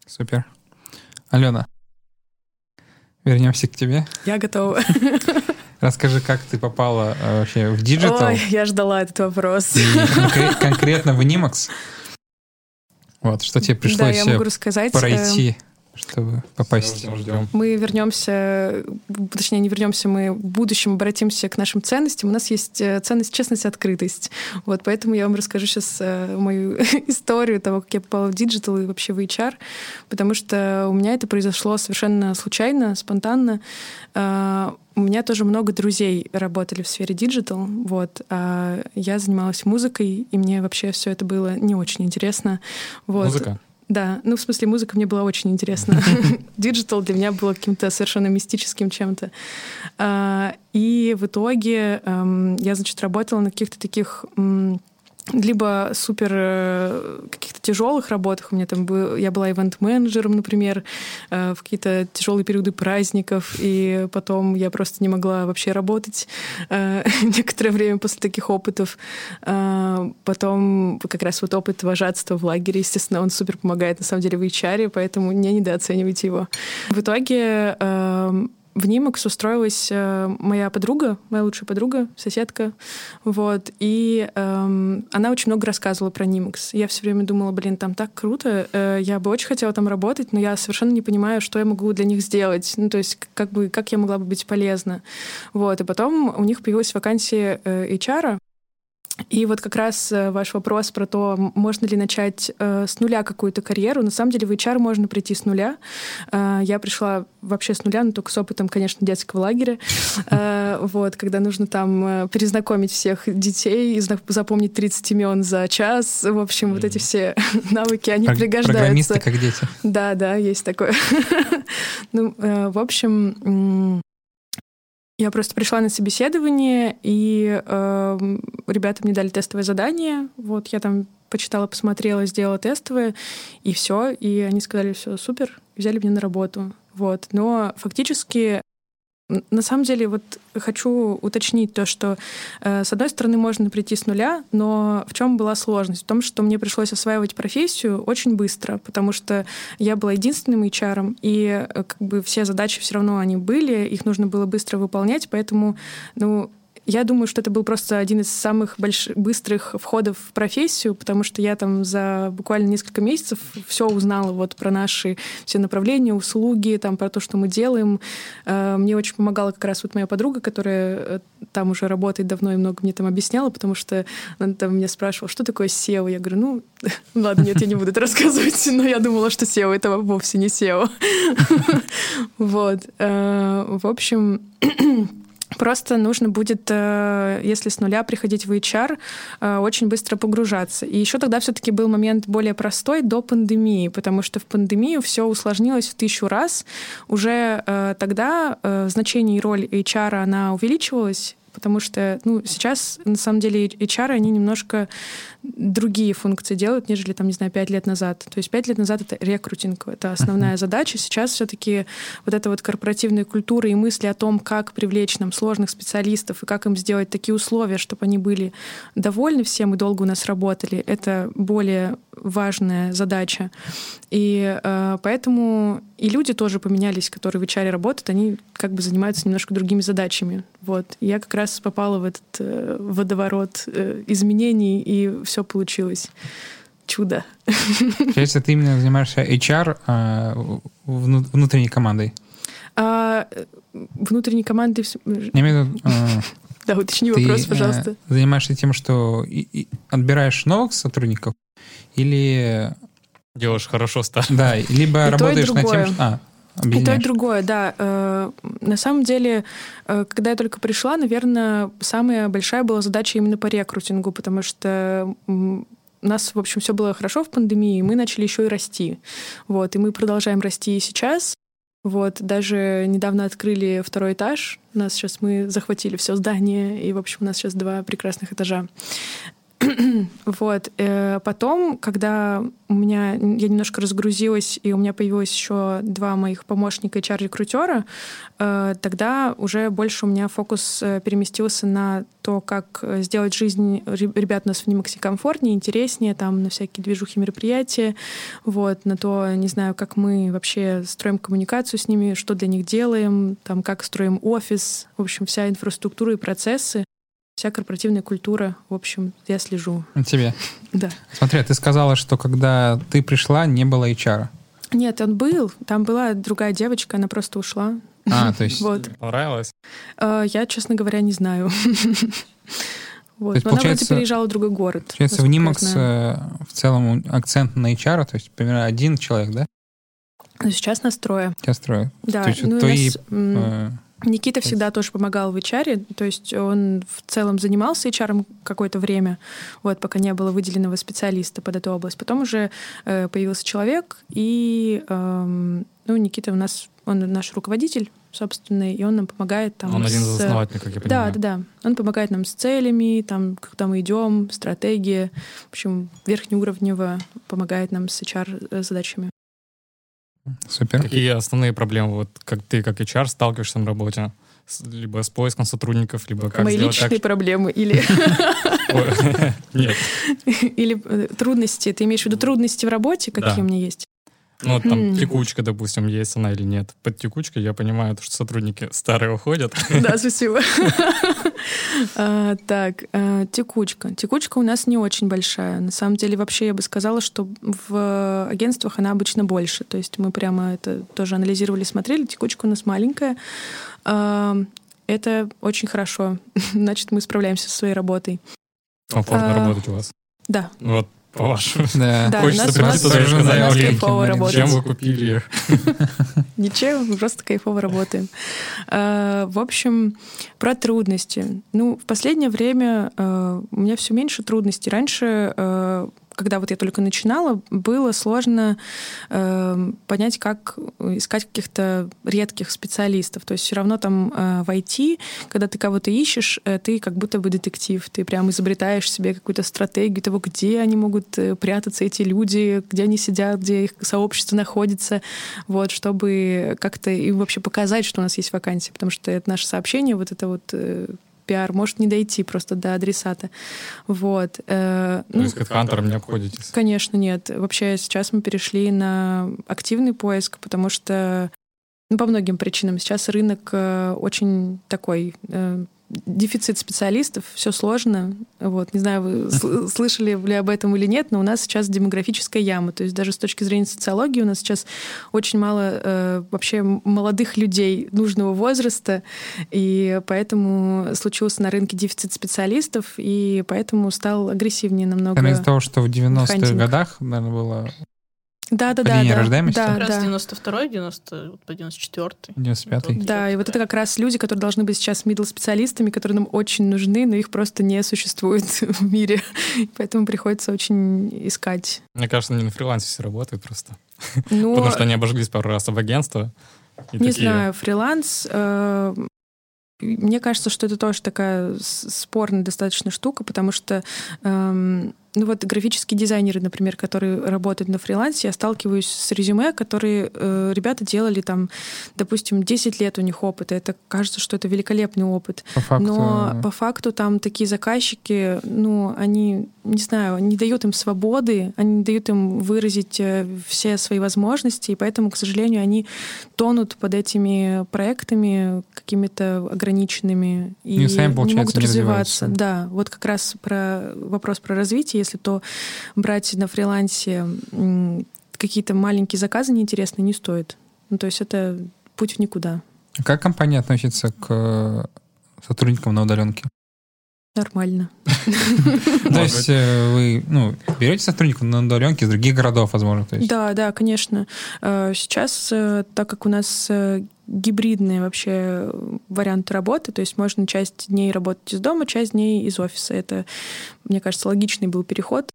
Супер. Алена, вернемся к тебе. Я готова. Расскажи, как ты попала э, вообще в digital Ой, я ждала этот вопрос. и конкре- конкретно в Nimax. Вот, что тебе Да, пришлось я э, могу рассказать. Э, пройти, чтобы попасть. Ждем, ждем. Мы вернемся, точнее, не вернемся, мы в будущем обратимся к нашим ценностям. У нас есть э, ценность честность, открытость. Вот поэтому я вам расскажу сейчас мою историю того, как я попала в digital и вообще в HR, потому что у меня это произошло совершенно случайно, спонтанно. А, У меня тоже много друзей работали в сфере digital, вот. А я занималась музыкой, и мне вообще все это было не очень интересно. Вот. Музыка? Да, ну в смысле музыка мне была очень интересна. Digital для меня было каким-то совершенно мистическим чем-то. А, И в итоге эм, я, значит, работала на каких-то таких либо супер э, каких-то тяжелых работах. У меня там был, я была ивент-менеджером, например, э, в какие-то тяжелые периоды праздников, и потом я просто не могла вообще работать э, некоторое время после таких опытов. Потом как раз вот опыт вожатства в лагере, естественно, он супер помогает на самом деле в HR, поэтому не недооценивайте его. В итоге эм, в Нимакс устроилась э, моя подруга, моя лучшая подруга, соседка, вот, и эм, она очень много рассказывала про Нимакс. Я все время думала, блин, там так круто, э, я бы очень хотела там работать, но я совершенно не понимаю, что я могу для них сделать, ну, то есть как бы, как я могла бы быть полезна. Вот, и потом у них появилась вакансия э, HR, и вот как раз э, ваш вопрос про то, можно ли начать э, с нуля какую-то карьеру. На самом деле в HR можно прийти с нуля. Э, я пришла вообще с нуля, но только с опытом, конечно, детского лагеря. Э, вот, когда нужно там э, перезнакомить всех детей, запомнить 30 имен за час. В общем, вот эти все навыки, они Про- пригождаются. Программисты как дети. Да, да, есть такое. Ну, э, в общем, я просто пришла на собеседование, и эм, ребята мне дали тестовое задание. Вот я там почитала, посмотрела, сделала тестовое, и все. И они сказали, все, супер, взяли меня на работу. Вот. Но фактически На самом деле, вот хочу уточнить то, что э, с одной стороны можно прийти с нуля, но в чем была сложность? В том, что мне пришлось осваивать профессию очень быстро, потому что я была единственным HR, и э, как бы все задачи все равно они были, их нужно было быстро выполнять, поэтому, ну, я думаю, что это был просто один из самых больших, быстрых входов в профессию, потому что я там за буквально несколько месяцев все узнала вот про наши все направления, услуги, там про то, что мы делаем. Э, мне очень помогала как раз вот моя подруга, которая э, там уже работает давно и много мне там объясняла, потому что она там меня спрашивала, что такое SEO. Я говорю, ну, ладно, нет, я не буду это рассказывать, но я думала, что SEO — это вовсе не SEO. Вот. Э, в общем, Просто нужно будет, э, если с нуля приходить в HR, э, очень быстро погружаться. И еще тогда все-таки был момент более простой до пандемии, потому что в пандемию все усложнилось в тысячу раз. Уже э, тогда значение и роль HR она увеличивалась, потому что ну, сейчас, на самом деле, HR, они немножко другие функции делают, нежели, там, не знаю, пять лет назад. То есть пять лет назад это рекрутинг, это основная uh-huh. задача. Сейчас все-таки вот эта вот корпоративная культура и мысли о том, как привлечь нам сложных специалистов и как им сделать такие условия, чтобы они были довольны всем и долго у нас работали, это более важная задача. И э, поэтому и люди тоже поменялись, которые в HR работают, они как бы занимаются немножко другими задачами. Вот. И я как раз попала в этот э, водоворот э, изменений и все получилось. Чудо. Получается, ты именно занимаешься HR а, внутренней командой? А, внутренней командой... Я имею в виду... А, да, уточни вопрос, э, пожалуйста. занимаешься тем, что отбираешь новых сотрудников или... Делаешь хорошо старт. Да, либо и работаешь над тем, что... А, и то, и другое, да. Э, на самом деле, э, когда я только пришла, наверное, самая большая была задача именно по рекрутингу, потому что у нас, в общем, все было хорошо в пандемии, и мы начали еще и расти. Вот, и мы продолжаем расти и сейчас. Вот, даже недавно открыли второй этаж. У нас сейчас мы захватили все здание, и, в общем, у нас сейчас два прекрасных этажа. вот. Э, потом, когда у меня я немножко разгрузилась, и у меня появилось еще два моих помощника HR-рекрутера, э, тогда уже больше у меня фокус э, переместился на то, как сделать жизнь ребят у нас в Нимаксе комфортнее, интереснее, там, на всякие движухи мероприятия, вот, на то, не знаю, как мы вообще строим коммуникацию с ними, что для них делаем, там, как строим офис, в общем, вся инфраструктура и процессы вся корпоративная культура, в общем, я слежу. Тебе? Да. Смотри, а ты сказала, что когда ты пришла, не было HR. Нет, он был. Там была другая девочка, она просто ушла. А, то есть... Вот. Понравилось? А, я, честно говоря, не знаю. Вот. То есть, Но она вроде переезжала в другой город. Получается, в Нимакс э, в целом акцент на HR, то есть примерно один человек, да? Ну, сейчас настроя. Сейчас трое. Да. То есть ну, твои нас, Никита всегда тоже помогал в HR, то есть он в целом занимался HR какое-то время, вот, пока не было выделенного специалиста под эту область. Потом уже э, появился человек, и э, ну, Никита у нас, он наш руководитель, собственный, и он нам помогает там. Он с... один из основателей, как я понимаю. Да, да, да. Он помогает нам с целями, там, когда мы идем, стратегия, в общем, верхнеуровнево помогает нам с HR задачами. Супер. Какие основные проблемы, вот как ты, как HR, сталкиваешься на работе? либо с поиском сотрудников, либо как Мои личные так... проблемы или... Нет. Или э, трудности. Ты имеешь в виду трудности в работе, какие у меня есть? Ну, там текучка, допустим, есть она или нет. Под текучкой я понимаю, что сотрудники старые уходят. Да, спасибо. А, так, а, текучка. Текучка у нас не очень большая. На самом деле, вообще я бы сказала, что в агентствах она обычно больше. То есть мы прямо это тоже анализировали, смотрели. Текучка у нас маленькая. А, это очень хорошо. Значит, мы справляемся со своей работой. Комфортно работать у вас. Да. Вот по-вашему. Да. да Хочется прийти туда и сказать, кайфово работать. Чем вы купили их? Ничем, мы просто кайфово работаем. А, в общем, про трудности. Ну, в последнее время а, у меня все меньше трудностей. Раньше а, когда вот я только начинала, было сложно э, понять, как искать каких-то редких специалистов. То есть все равно там э, в когда ты кого-то ищешь, э, ты как будто бы детектив. Ты прям изобретаешь себе какую-то стратегию того, где они могут э, прятаться, эти люди, где они сидят, где их сообщество находится, вот, чтобы как-то им вообще показать, что у нас есть вакансия. Потому что это наше сообщение, вот это вот э, пиар может не дойти просто до адресата. Вот. Э, То ну, есть HeadHunter не обходитесь? Конечно, нет. Вообще сейчас мы перешли на активный поиск, потому что ну, по многим причинам. Сейчас рынок э, очень такой э, дефицит специалистов, все сложно. Вот. Не знаю, вы слышали ли об этом или нет, но у нас сейчас демографическая яма. То есть даже с точки зрения социологии у нас сейчас очень мало э, вообще молодых людей нужного возраста, и поэтому случился на рынке дефицит специалистов, и поэтому стал агрессивнее намного. Из-за того, что в 90-х годах, наверное, было да, да, да. да. рождаемости? Да, как раз да. 92-й, 90, по 94-й. 95-й. Да, и вот это как раз люди, которые должны быть сейчас middle специалистами которые нам очень нужны, но их просто не существует в мире. Поэтому приходится очень искать. Мне кажется, они на фрилансе все работают просто. Ну, Потому что они обожглись пару раз об агентство. Не такие... знаю, фриланс... Э, мне кажется, что это тоже такая спорная достаточно штука, потому что эм, ну вот графические дизайнеры, например, которые работают на фрилансе, я сталкиваюсь с резюме, которые э, ребята делали там, допустим, 10 лет у них опыта. Это кажется, что это великолепный опыт. По факту... Но по факту там такие заказчики, ну, они, не знаю, не дают им свободы, они не дают им выразить э, все свои возможности, и поэтому, к сожалению, они тонут под этими проектами какими-то ограниченными и, и сами, не могут развиваться. Да, вот как раз про вопрос про развитие если то брать на фрилансе какие-то маленькие заказы неинтересные не стоит. Ну, то есть это путь в никуда. Как компания относится к сотрудникам на удаленке? Нормально. То есть э, вы ну, берете сотрудников на удаленке из других городов, возможно? Да, да, конечно. Э, сейчас, э, так как у нас гибридный вообще вариант работы, то есть можно часть дней работать из дома, часть дней из офиса. Это, мне кажется, логичный был переход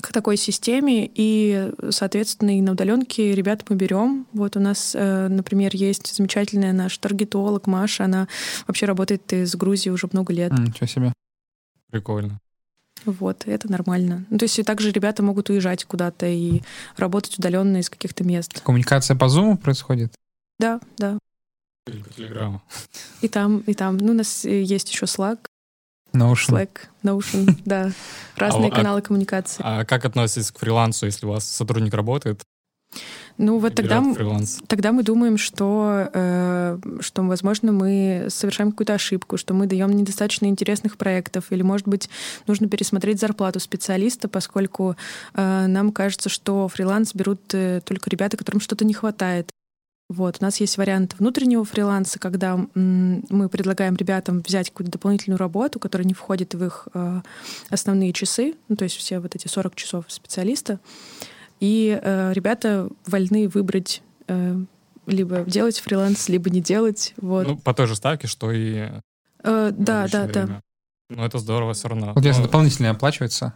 к такой системе, и, соответственно, и на удаленке ребят мы берем. Вот у нас, например, есть замечательная наш таргетолог Маша, она вообще работает из Грузии уже много лет. Ничего себе. Прикольно. Вот, это нормально. Ну, то есть и также ребята могут уезжать куда-то и работать удаленно из каких-то мест. Коммуникация по Zoom происходит? Да, да. Телеграму. И там, и там. Ну, у нас есть еще Slack. Notion. Slack, Notion, да. Разные а, каналы коммуникации. А как относитесь к фрилансу, если у вас сотрудник работает? Ну вот тогда, тогда мы думаем, что, э, что, возможно, мы совершаем какую-то ошибку, что мы даем недостаточно интересных проектов, или, может быть, нужно пересмотреть зарплату специалиста, поскольку э, нам кажется, что фриланс берут э, только ребята, которым что-то не хватает. Вот. У нас есть вариант внутреннего фриланса, когда мы предлагаем ребятам взять какую-то дополнительную работу, которая не входит в их э, основные часы, ну, то есть все вот эти 40 часов специалиста. И э, ребята вольны выбрать э, либо делать фриланс, либо не делать. Вот. Ну, по той же ставке, что и... Э, да, да, время. да. Ну, это здорово все равно. Вот если Но... дополнительно оплачивается?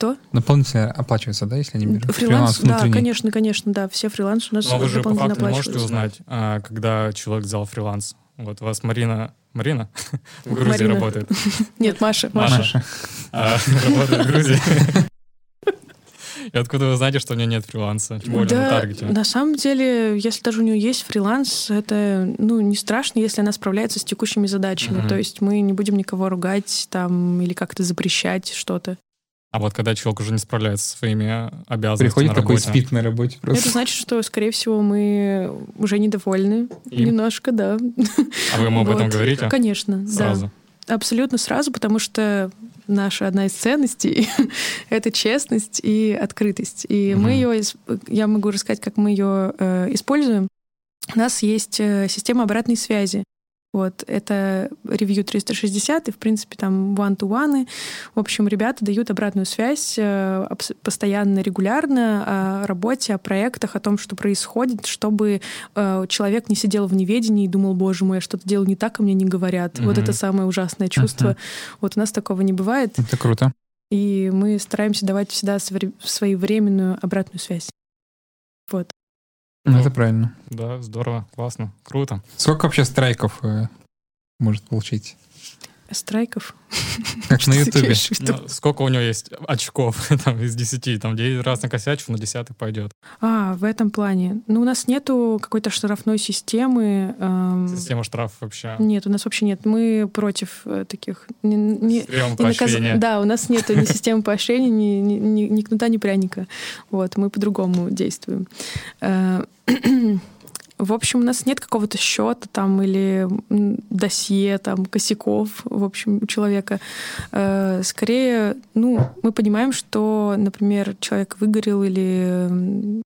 Кто? Дополнительно оплачивается, да, если не беру? Фриланс, фриланс да, конечно, конечно, да. Все фрилансы у нас Но вы же по факту можете узнать, а, когда человек взял фриланс. Вот у вас Марина... Марина? В Грузии работает. Нет, Маша. Маша. А, работает в Грузии. И откуда вы знаете, что у нее нет фриланса? Тем более да, на таргете. На самом деле, если даже у нее есть фриланс, это ну, не страшно, если она справляется с текущими задачами. Mm-hmm. То есть мы не будем никого ругать там или как-то запрещать что-то. А вот когда человек уже не справляется со своими обязанностями Приходит такой спит на работе просто. Это значит, что, скорее всего, мы уже недовольны. И? Немножко, да. А вы ему об этом говорите? Конечно, сразу. да. Абсолютно сразу, потому что наша одна из ценностей — это честность и открытость. И угу. мы ее, я могу рассказать, как мы ее э, используем. У нас есть э, система обратной связи. Вот, это ревью 360, и, в принципе, там one-to-one. В общем, ребята дают обратную связь э, постоянно, регулярно о работе, о проектах, о том, что происходит, чтобы э, человек не сидел в неведении и думал, боже мой, я что-то делал не так, а мне не говорят. Mm-hmm. Вот это самое ужасное чувство. Uh-huh. Вот у нас такого не бывает. Это круто. И мы стараемся давать всегда своевременную обратную связь. Вот. Ну, это правильно. Да, здорово, классно, круто. Сколько вообще страйков э, может получить? Страйков? Как на Ютубе. Ну, сколько у него есть очков там, из 10? Там 9 раз накосячив, на 10 пойдет. А, в этом плане. Ну, у нас нету какой-то штрафной системы. Эм... Система штрафов вообще? Нет, у нас вообще нет. Мы против э, таких... Не, не, не наказ... Да, у нас нет ни системы поощрения, ни, ни, ни, ни кнута, ни пряника. Вот, мы по-другому действуем. Э, В общем, у нас нет какого-то счета там или досье там косяков, в общем, у человека. Э, скорее, ну, мы понимаем, что, например, человек выгорел или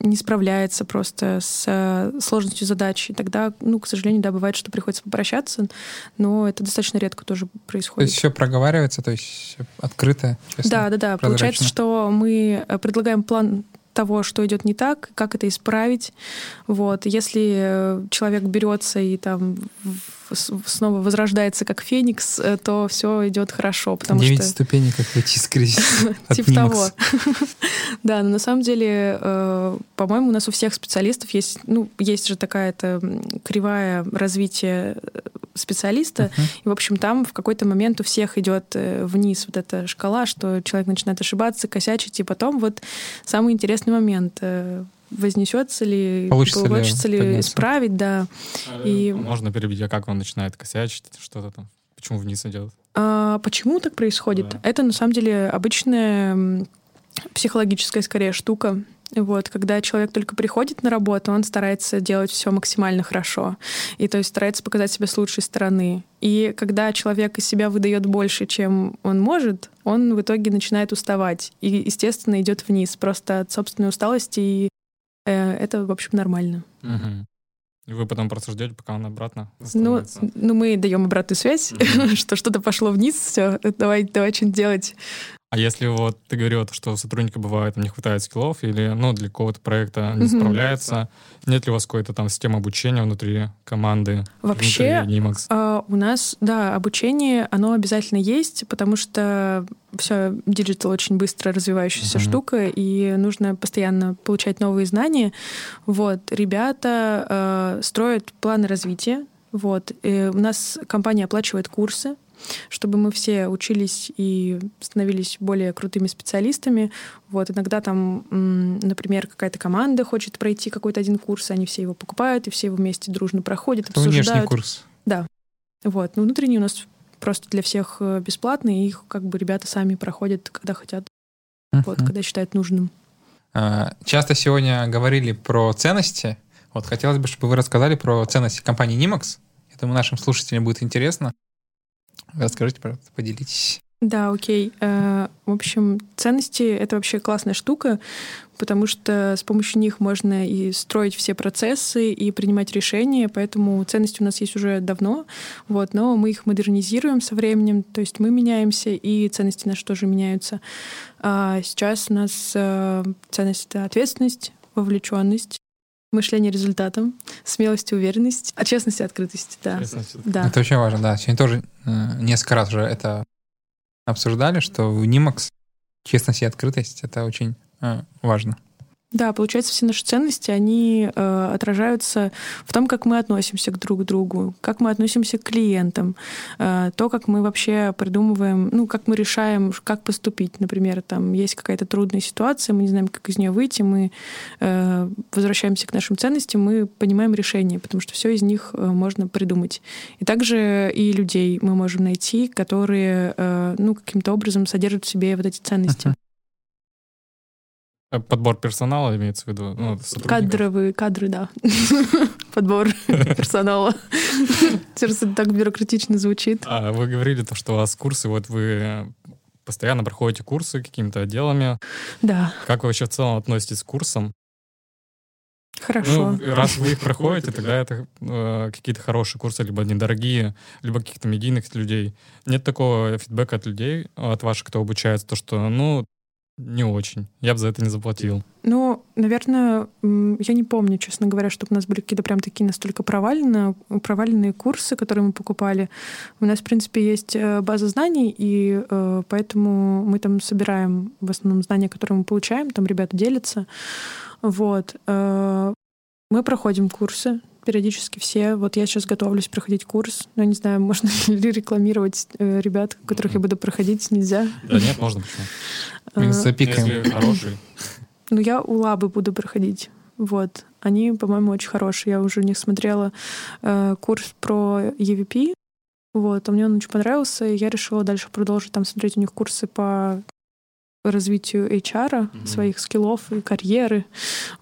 не справляется просто с сложностью задачи. Тогда, ну, к сожалению, да, бывает, что приходится попрощаться, но это достаточно редко тоже происходит. То есть все проговаривается, то есть открыто, честно? Да, да, да. Получается, что мы э, предлагаем план того, что идет не так, как это исправить. Вот. Если э, человек берется и там снова возрождается как феникс, э, то все идет хорошо. Потому Девять что... ступеней, как выйти из кризиса. Типа того. Да, но на самом деле, э, по-моему, у нас у всех специалистов есть, ну, есть же такая-то кривая развития специалиста. И, в общем, там в какой-то момент у всех идет вниз вот эта шкала, что человек начинает ошибаться, косячить, и потом вот самый интересный момент вознесется ли, получится, получится ли, ли исправить, да. А, и... Можно перебить, а как он начинает косячить, что-то там? Почему вниз идет? А, почему так происходит? Да. Это на самом деле обычная психологическая скорее штука. Вот, когда человек только приходит на работу, он старается делать все максимально хорошо. И то есть старается показать себя с лучшей стороны. И когда человек из себя выдает больше, чем он может, он в итоге начинает уставать. И, естественно, идет вниз просто от собственной усталости и это, в общем, нормально. Угу. И вы потом просто ждете, пока он обратно ну, ну, мы даем обратную связь, mm что что-то пошло вниз, все, давай, давай что-нибудь делать. А если вот ты говорил, что у сотрудника бывает, не хватает скиллов или ну, для какого-то проекта не справляется, нет ли у вас какой-то там системы обучения внутри команды? Вообще э, у нас, да, обучение, оно обязательно есть, потому что все, digital очень быстро развивающаяся uh-huh. штука, и нужно постоянно получать новые знания. Вот, ребята э, строят планы развития, вот. И у нас компания оплачивает курсы, чтобы мы все учились и становились более крутыми специалистами. Вот иногда там, например, какая-то команда хочет пройти какой-то один курс, они все его покупают, и все его вместе дружно проходят, Это обсуждают. внешний курс. Да. Вот. Но внутренний у нас просто для всех э, бесплатный, и их как бы ребята сами проходят, когда хотят, uh-huh. вот, когда считают нужным. А, часто сегодня говорили про ценности. Вот хотелось бы, чтобы вы рассказали про ценности компании Nimax. Я думаю, нашим слушателям будет интересно. Расскажите, пожалуйста, поделитесь. Да, окей. Э, в общем, ценности — это вообще классная штука, потому что с помощью них можно и строить все процессы, и принимать решения, поэтому ценности у нас есть уже давно, вот, но мы их модернизируем со временем, то есть мы меняемся, и ценности наши тоже меняются. А сейчас у нас э, ценность — это ответственность, вовлеченность, мышление результатом, смелость и уверенность, а честность и открытость, да. да. Это очень важно, да. Сегодня тоже несколько раз уже это обсуждали, что в Нимакс честность и открытость — это очень э, важно. Да, получается, все наши ценности, они э, отражаются в том, как мы относимся к друг другу, как мы относимся к клиентам, э, то, как мы вообще придумываем, ну, как мы решаем, как поступить. Например, там есть какая-то трудная ситуация, мы не знаем, как из нее выйти, мы э, возвращаемся к нашим ценностям, мы понимаем решение, потому что все из них э, можно придумать. И также и людей мы можем найти, которые, э, ну, каким-то образом содержат в себе вот эти ценности. Uh-huh. Э, подбор персонала имеется в виду? Ну, Кадровые кадры, да. Подбор персонала. Сейчас это так бюрократично звучит. А вы говорили то, что у вас курсы, вот вы постоянно проходите курсы какими-то отделами. Да. Как вы вообще в целом относитесь к курсам? Хорошо. Ну, раз вы их проходите, тогда это э, какие-то хорошие курсы, либо недорогие, либо каких-то медийных людей. Нет такого фидбэка от людей, от ваших, кто обучается, то, что, ну, Не очень. Я бы за это не заплатил. Ну, наверное, я не помню, честно говоря, чтобы у нас были какие-то прям такие настолько проваленные, проваленные курсы, которые мы покупали. У нас, в принципе, есть э, база знаний, и э, поэтому мы там собираем в основном знания, которые мы получаем, там ребята делятся. Вот. Э, мы проходим курсы, периодически все. Вот я сейчас готовлюсь проходить курс. Но не знаю, можно ли рекламировать э, ребят, которых я буду проходить, нельзя. Да нет, можно почему. Мы запикаем. Хороший. Ну, я у Лабы буду проходить. Вот. Они, по-моему, очень хорошие. Я уже у них смотрела э, курс про EVP. Вот, а мне он очень понравился, и я решила дальше продолжить там смотреть у них курсы по развитию HR, mm-hmm. своих скиллов и карьеры.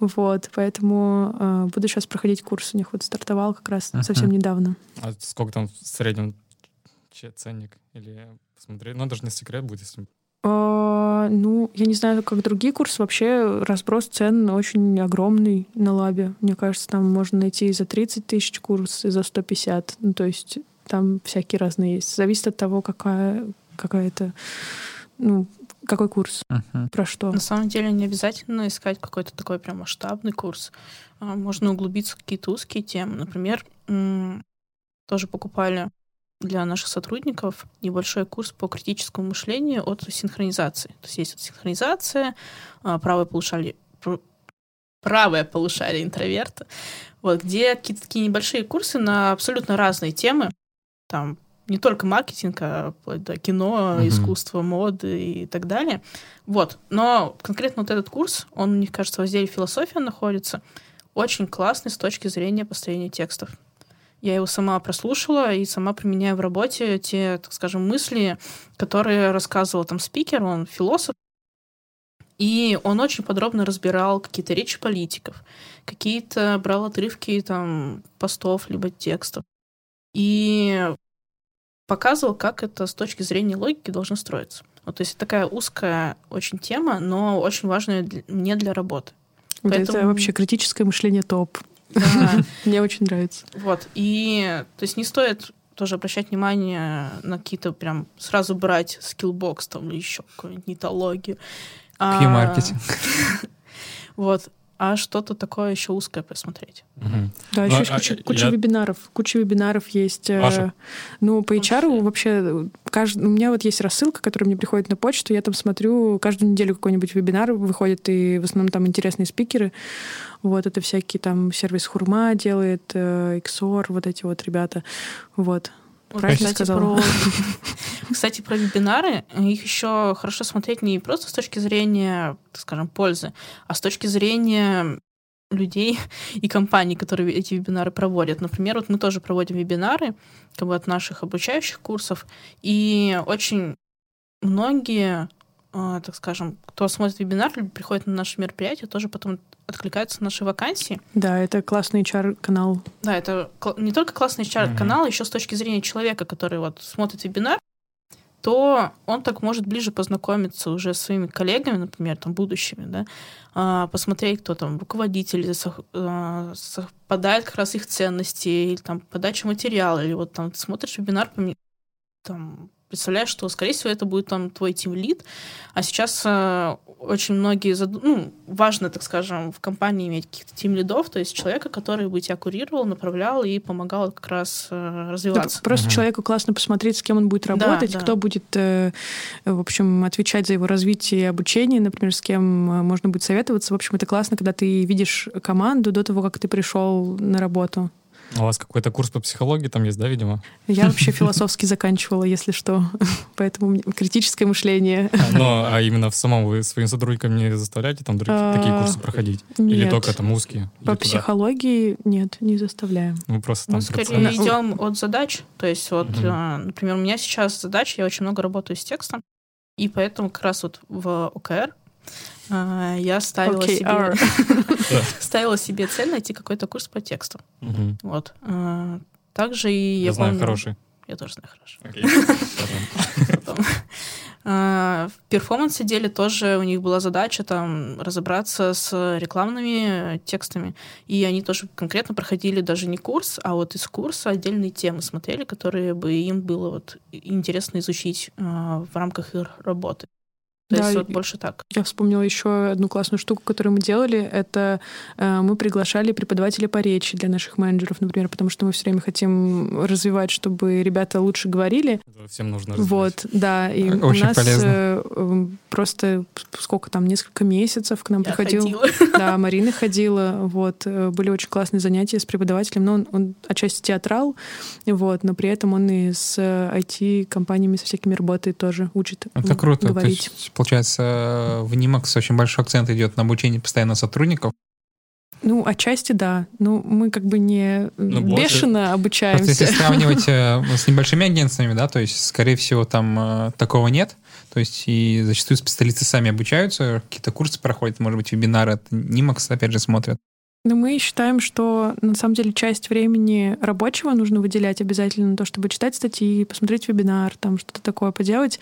Вот, поэтому э, буду сейчас проходить курс. У них вот стартовал как раз uh-huh. совсем недавно. А сколько там в среднем ценник? Или посмотреть? Ну, даже не секрет будет, если... Uh, ну, я не знаю, как другие курсы. Вообще разброс цен очень огромный на лабе. Мне кажется, там можно найти и за 30 тысяч курс, и за 150. Ну, то есть там всякие разные есть. Зависит от того, какая какая-то ну, какой курс? Uh-huh. Про что? На самом деле не обязательно искать какой-то такой прям масштабный курс. А, можно углубиться в какие-то узкие темы. Например, тоже покупали для наших сотрудников небольшой курс по критическому мышлению от синхронизации. То есть есть вот синхронизация, а, правое полушарие, правое полушарие интроверта, вот, где какие-то такие небольшие курсы на абсолютно разные темы. Там не только маркетинг, а да, кино, mm-hmm. искусство, моды и так далее. Вот. Но конкретно вот этот курс, он них, кажется, в разделе «Философия» находится, очень классный с точки зрения построения текстов. Я его сама прослушала и сама применяю в работе те, так скажем, мысли, которые рассказывал там спикер, он философ, и он очень подробно разбирал какие-то речи политиков, какие-то брал отрывки там постов либо текстов. И показывал, как это с точки зрения логики должно строиться. Вот, то есть такая узкая очень тема, но очень важная для, мне для работы. Вот Поэтому... Это вообще критическое мышление топ. Да. Мне очень нравится. Вот. И то есть не стоит тоже обращать внимание на какие-то прям сразу брать Skillbox там или еще какую-нибудь нетологию. Q-маркетинг. Вот а что-то такое еще узкое посмотреть. Угу. Да, еще ну, есть куча, а, куча я... вебинаров. Куча вебинаров есть. Ваша? Э, ну, по HR вообще, вообще кажд... у меня вот есть рассылка, которая мне приходит на почту, я там смотрю, каждую неделю какой-нибудь вебинар выходит, и в основном там интересные спикеры. Вот, это всякие там сервис Хурма делает, э, XOR, вот эти вот ребята. Вот. Правильно кстати, сказала? Про... Кстати, про вебинары, их еще хорошо смотреть не просто с точки зрения, так скажем, пользы, а с точки зрения людей и компаний, которые эти вебинары проводят. Например, вот мы тоже проводим вебинары как бы от наших обучающих курсов, и очень многие, так скажем, кто смотрит вебинар, приходит на наше мероприятие, тоже потом откликаются на наши вакансии. Да, это классный HR-канал. Да, это не только классный HR-канал, mm-hmm. еще с точки зрения человека, который вот смотрит вебинар, то он так может ближе познакомиться уже с своими коллегами, например, там, будущими, да, а, посмотреть, кто там руководитель, а, совпадает как раз их ценности, или там подача материала, или вот там ты смотришь вебинар, там, представляешь, что, скорее всего, это будет там твой тим-лид. А сейчас э, очень многие... Зад... Ну, важно, так скажем, в компании иметь каких-то тим-лидов, то есть человека, который бы тебя курировал, направлял и помогал как раз э, развиваться. Да, просто угу. человеку классно посмотреть, с кем он будет работать, да, да. кто будет, э, в общем, отвечать за его развитие и обучение, например, с кем э, можно будет советоваться. В общем, это классно, когда ты видишь команду до того, как ты пришел на работу. У вас какой-то курс по психологии там есть, да, видимо? Я вообще философски заканчивала, если что. Поэтому критическое мышление. А, но, а именно в самом вы своим сотрудникам не заставляете там другие, такие курсы проходить? Или только там узкие? По психологии нет, не заставляем. Мы просто там... Мы скорее идем от задач. То есть вот, угу. например, у меня сейчас задача, я очень много работаю с текстом, и поэтому как раз вот в ОКР а, я ставила okay, себе ставила себе цель найти какой-то курс по тексту. Вот. А, также и я, знаю хороший. Я тоже знаю хороший. А, в перформансе деле тоже у них была задача там разобраться с рекламными текстами, и они тоже конкретно проходили даже не курс, а вот из курса отдельные темы смотрели, которые бы им было вот интересно изучить в рамках их работы. То Да, есть вот больше так. Я вспомнила еще одну классную штуку, которую мы делали. Это э, мы приглашали преподавателя по речи для наших менеджеров, например, потому что мы все время хотим развивать, чтобы ребята лучше говорили. Это всем нужно развивать. Вот, да. И у Очень нас полезно. э, э, просто сколько там, несколько месяцев к нам Я приходил. ходила. Да, Марина ходила, вот, э, были очень классные занятия с преподавателем, но он, он отчасти театрал, вот, но при этом он и с э, IT-компаниями, со всякими работает тоже, учит Это круто. То говорить. есть, получается, в Нимакс очень большой акцент идет на обучение постоянно сотрудников. Ну, отчасти да. Ну, мы как бы не Ну, бешено Просто обучаемся. если сравнивать э, с небольшими агентствами, да, то есть, скорее всего, там э, такого нет. То есть, и зачастую специалисты сами обучаются, какие-то курсы проходят, может быть, вебинары от Нимакс, опять же, смотрят. Но мы считаем, что на самом деле часть времени рабочего нужно выделять обязательно на то, чтобы читать статьи, посмотреть вебинар, там что-то такое поделать.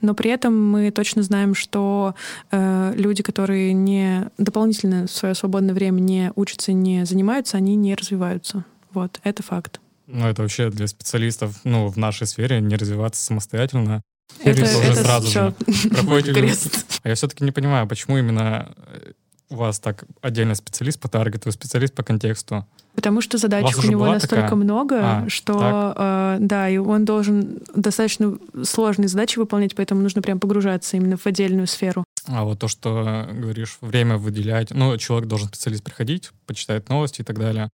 Но при этом мы точно знаем, что э, люди, которые не дополнительно в свое свободное время не учатся, не занимаются, они не развиваются. Вот, это факт. Ну, это вообще для специалистов, ну, в нашей сфере не развиваться самостоятельно. Это, уже это сразу всё. же. Проходите. А я все-таки не понимаю, почему именно э, у вас так отдельно специалист по таргету, специалист по контексту. Потому что У задач у уже него настолько такая? много, А, что э, да, и он должен достаточно сложные задачи выполнять, поэтому нужно прям погружаться именно в отдельную сферу. А вот то, что говоришь, время выделять, ну, человек должен специалист приходить, почитать новости и так далее.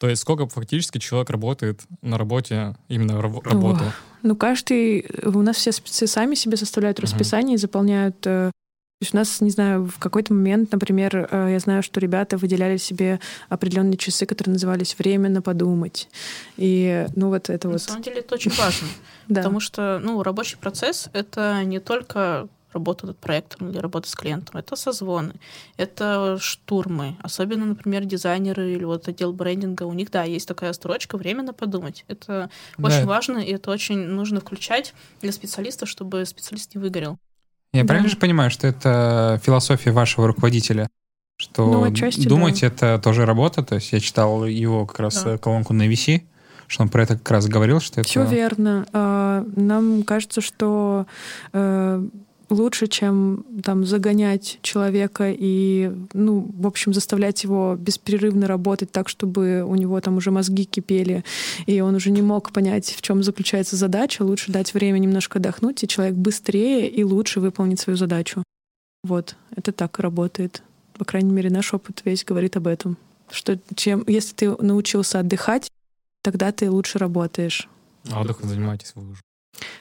То есть сколько фактически человек работает на работе, именно раб- работу? Ну, каждый... У нас все спецы сами себе составляют расписание и заполняют... э, То есть у нас, не знаю, в какой-то момент, например, э, я знаю, что ребята выделяли себе определенные часы, которые назывались «время на подумать». И, ну, вот это На вот... самом деле это очень важно, потому что, ну, рабочий процесс — это не только работа над проектом или работа с клиентом, это созвоны, это штурмы, особенно, например, дизайнеры или вот отдел брендинга, у них, да, есть такая строчка «время на подумать». Это Да. очень важно, и это очень нужно включать для специалиста, чтобы специалист не выгорел. Я Да. правильно же понимаю, что это философия вашего руководителя? Что Ну, отчасти, думать да. это тоже работа. То есть я читал его как раз Да. колонку на VC, что он про это как раз говорил, что это... Все верно. А, Нам кажется, что э, лучше, чем там загонять человека и, ну, в общем, заставлять его беспрерывно работать так, чтобы у него там уже мозги кипели, и он уже не мог понять, в чем заключается задача. Лучше дать время немножко отдохнуть, и человек быстрее и лучше выполнит свою задачу. Вот, это так работает. По крайней мере, наш опыт весь говорит об этом. Что чем, если ты научился отдыхать, тогда ты лучше работаешь. А отдыхом занимаетесь вы уже.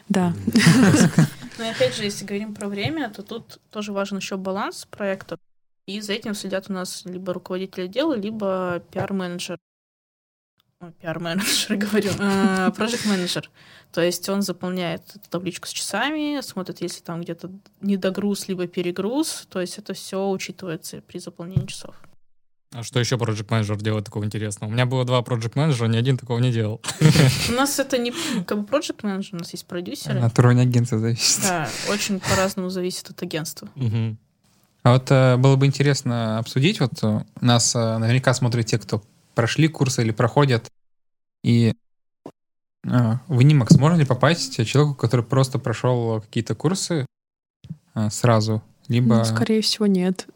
Да. Но и опять же, если говорим про время, то тут тоже важен еще баланс проектов. И за этим следят у нас либо руководитель отдела, либо пиар-менеджер. Ой, Пиар-менеджер, говорю, проект-менеджер. То есть он заполняет эту табличку с часами, смотрит, если там где-то недогруз, либо перегруз. То есть это все учитывается при заполнении часов. А что еще Project Manager делает такого интересного? У меня было два Project Manager, ни один такого не делал. У нас это не как бы проект-менеджер, у нас есть продюсеры. От уровня агентства зависит. Да, очень по-разному зависит от агентства. А вот э, было бы интересно обсудить, вот э, нас э, наверняка смотрят те, кто прошли курсы или проходят, и в Нимакс можно ли попасть человеку, который просто прошел какие-то курсы сразу? Либо Ну, скорее всего, нет.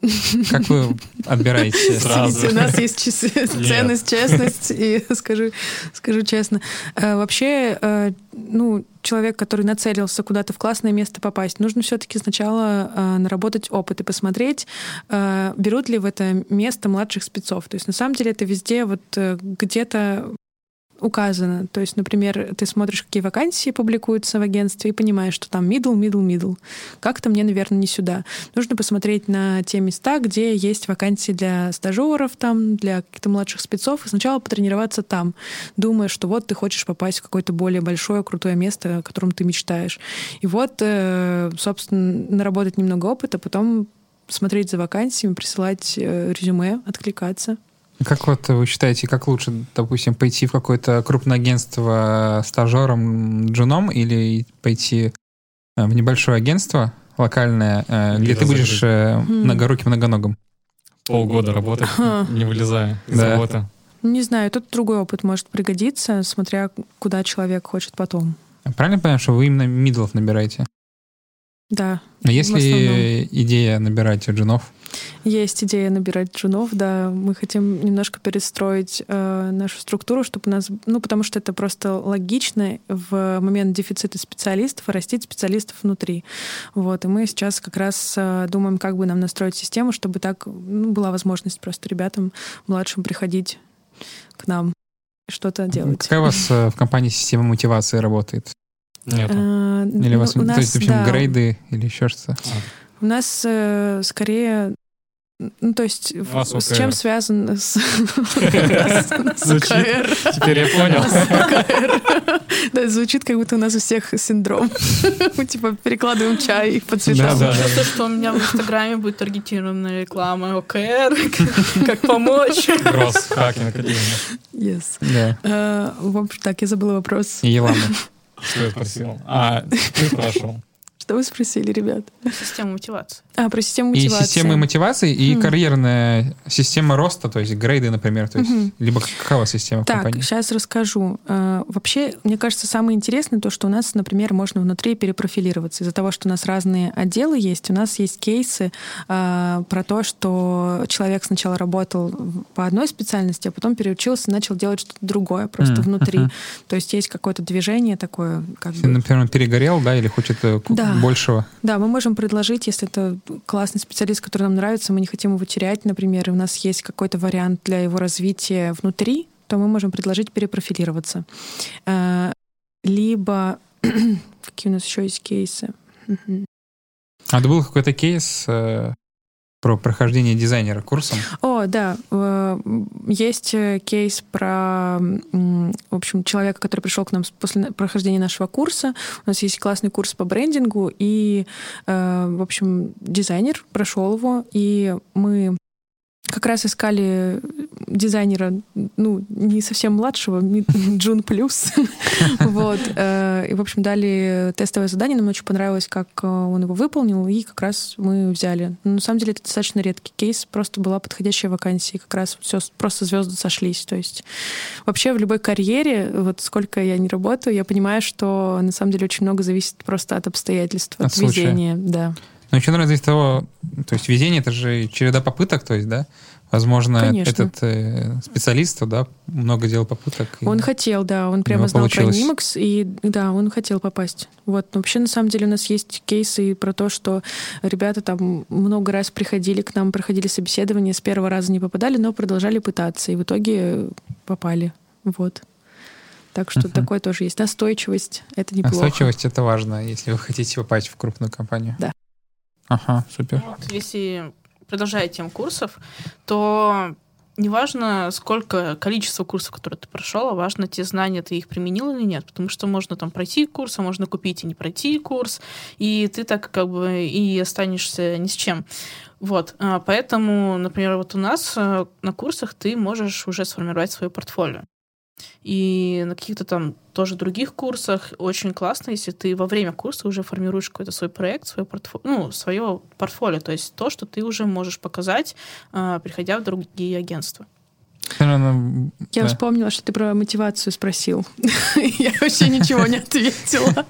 как вы отбираете? Сразу. У нас есть ценность, честность, и скажу, скажу честно. э, Вообще, э, ну, человек, который нацелился куда-то в классное место попасть, нужно все-таки сначала э, наработать опыт и посмотреть, э, берут ли в это место младших спецов. То есть, на самом деле, это везде вот э, где-то указано. То есть, например, ты смотришь, какие вакансии публикуются в агентстве, и понимаешь, что там middle, middle, middle. Как-то мне, наверное, не сюда. Нужно посмотреть на те места, где есть вакансии для стажеров, там, для каких-то младших спецов, и сначала потренироваться там, думая, что вот ты хочешь попасть в какое-то более большое, крутое место, о котором ты мечтаешь. И вот, э, собственно, наработать немного опыта, потом смотреть за вакансиями, присылать э, резюме, откликаться. Как вот вы считаете, как лучше, допустим, пойти в какое-то крупное агентство стажером, джуном или пойти э, в небольшое агентство локальное, э, где Где ты будешь э, Мгм. многоруким многоногом? Полгода работать, не вылезая из Да. работы. Не знаю, тут другой опыт может пригодиться, смотря куда человек хочет потом. Правильно понимаю, что вы именно мидлов набираете? Да. Но есть ли идея набирать джунов? Есть идея набирать джунов, да. Мы хотим немножко перестроить э, нашу структуру, чтобы у нас... Ну, потому что это просто логично в момент дефицита специалистов растить специалистов внутри. Вот. И мы сейчас как раз э, думаем, как бы нам настроить систему, чтобы так ну, была возможность просто ребятам младшим приходить к нам что-то делать. Какая у вас э, в компании система мотивации работает? Нет. Э, Или у вас, ну, у то есть, в общем, да, грейды или еще что-то? У нас э, скорее ну, то есть, в- с ОКР. чем связан с, с? Теперь я понял. ОКР. Да, звучит, как будто у нас у всех синдром. Мы типа перекладываем чай по цветам. Чувствую, что у меня в Инстаграме будет таргетированная реклама ОКР, как- помочь. Рос, хакинг. Yes. Да. Э, В общем, так, я забыла вопрос. И Елана. Что я спросил? А, ты спрашивал. Что вы спросили, ребят? Система мотивации. А, про систему И мотивации. системы мотивации, и Хм. карьерная система роста, то есть грейды, например, то есть, Мгм. либо какова система Так, компании? сейчас расскажу. Э, Вообще, мне кажется, самое интересное то, что у нас, например, можно внутри перепрофилироваться. Из-за того, что у нас разные отделы есть, у нас есть кейсы э, про то, что человек сначала работал по одной специальности, а потом переучился и начал делать что-то другое просто М, внутри. мгм. То есть есть какое-то движение такое, как Если, бы... например, он перегорел, да, или хочет э, Да. Большего. Да, мы можем предложить, если это классный специалист, который нам нравится, мы не хотим его терять, например, и у нас есть какой-то вариант для его развития внутри, то мы можем предложить перепрофилироваться. Э, Либо какие у нас еще есть кейсы? А это был какой-то кейс э, про прохождение дизайнера курсом? О, да, э, есть э, кейс про, в общем, человека, который пришел к нам после прохождения нашего курса. У нас есть классный курс по брендингу, и, э, в общем, дизайнер прошел его, и мы как раз искали дизайнера, ну, не совсем младшего, Джун плюс. Вот. э, И, в общем, дали тестовое задание. Нам очень понравилось, как э, он его выполнил, и как раз мы взяли. Но на самом деле это достаточно редкий кейс. Просто была подходящая вакансия. и Как раз все просто звезды сошлись. То есть вообще в любой карьере, вот сколько я не работаю, я понимаю, что на самом деле очень много зависит просто от обстоятельств, от, везения. Да. Но еще, зависит от того, то есть везение — это же череда попыток, то есть, да? Возможно, Конечно. этот э, специалист, да, много делал попыток. и- Он хотел, да, он прямо знал получилось. про Нимакс, и да, он хотел попасть. Вот. Но вообще, на самом деле, у нас есть кейсы про то, что ребята там много раз приходили к нам, проходили собеседование, с первого раза не попадали, но продолжали пытаться, и в итоге попали. Вот. Так что Мгм. такое тоже есть. Настойчивость — это неплохо. Настойчивость — это важно, если вы хотите попасть в крупную компанию. Да. Ага, супер. Вот, если продолжая тему курсов, то неважно, сколько количество курсов, которые ты прошел, а важно, те знания ты их применил или нет, потому что можно там пройти курс, а можно купить и не пройти курс, и ты так как бы и останешься ни с чем. Вот, а, поэтому, например, вот у нас э, на курсах ты можешь уже сформировать свое портфолио. И на каких-то там тоже других курсах очень классно, если ты во время курса уже формируешь какой-то свой проект, свое портфолио, ну, свое портфолио, то есть то, что ты уже можешь показать, а, приходя в другие агентства. Наверное, Я да. вспомнила, что ты про мотивацию спросил. Я вообще ничего не ответила.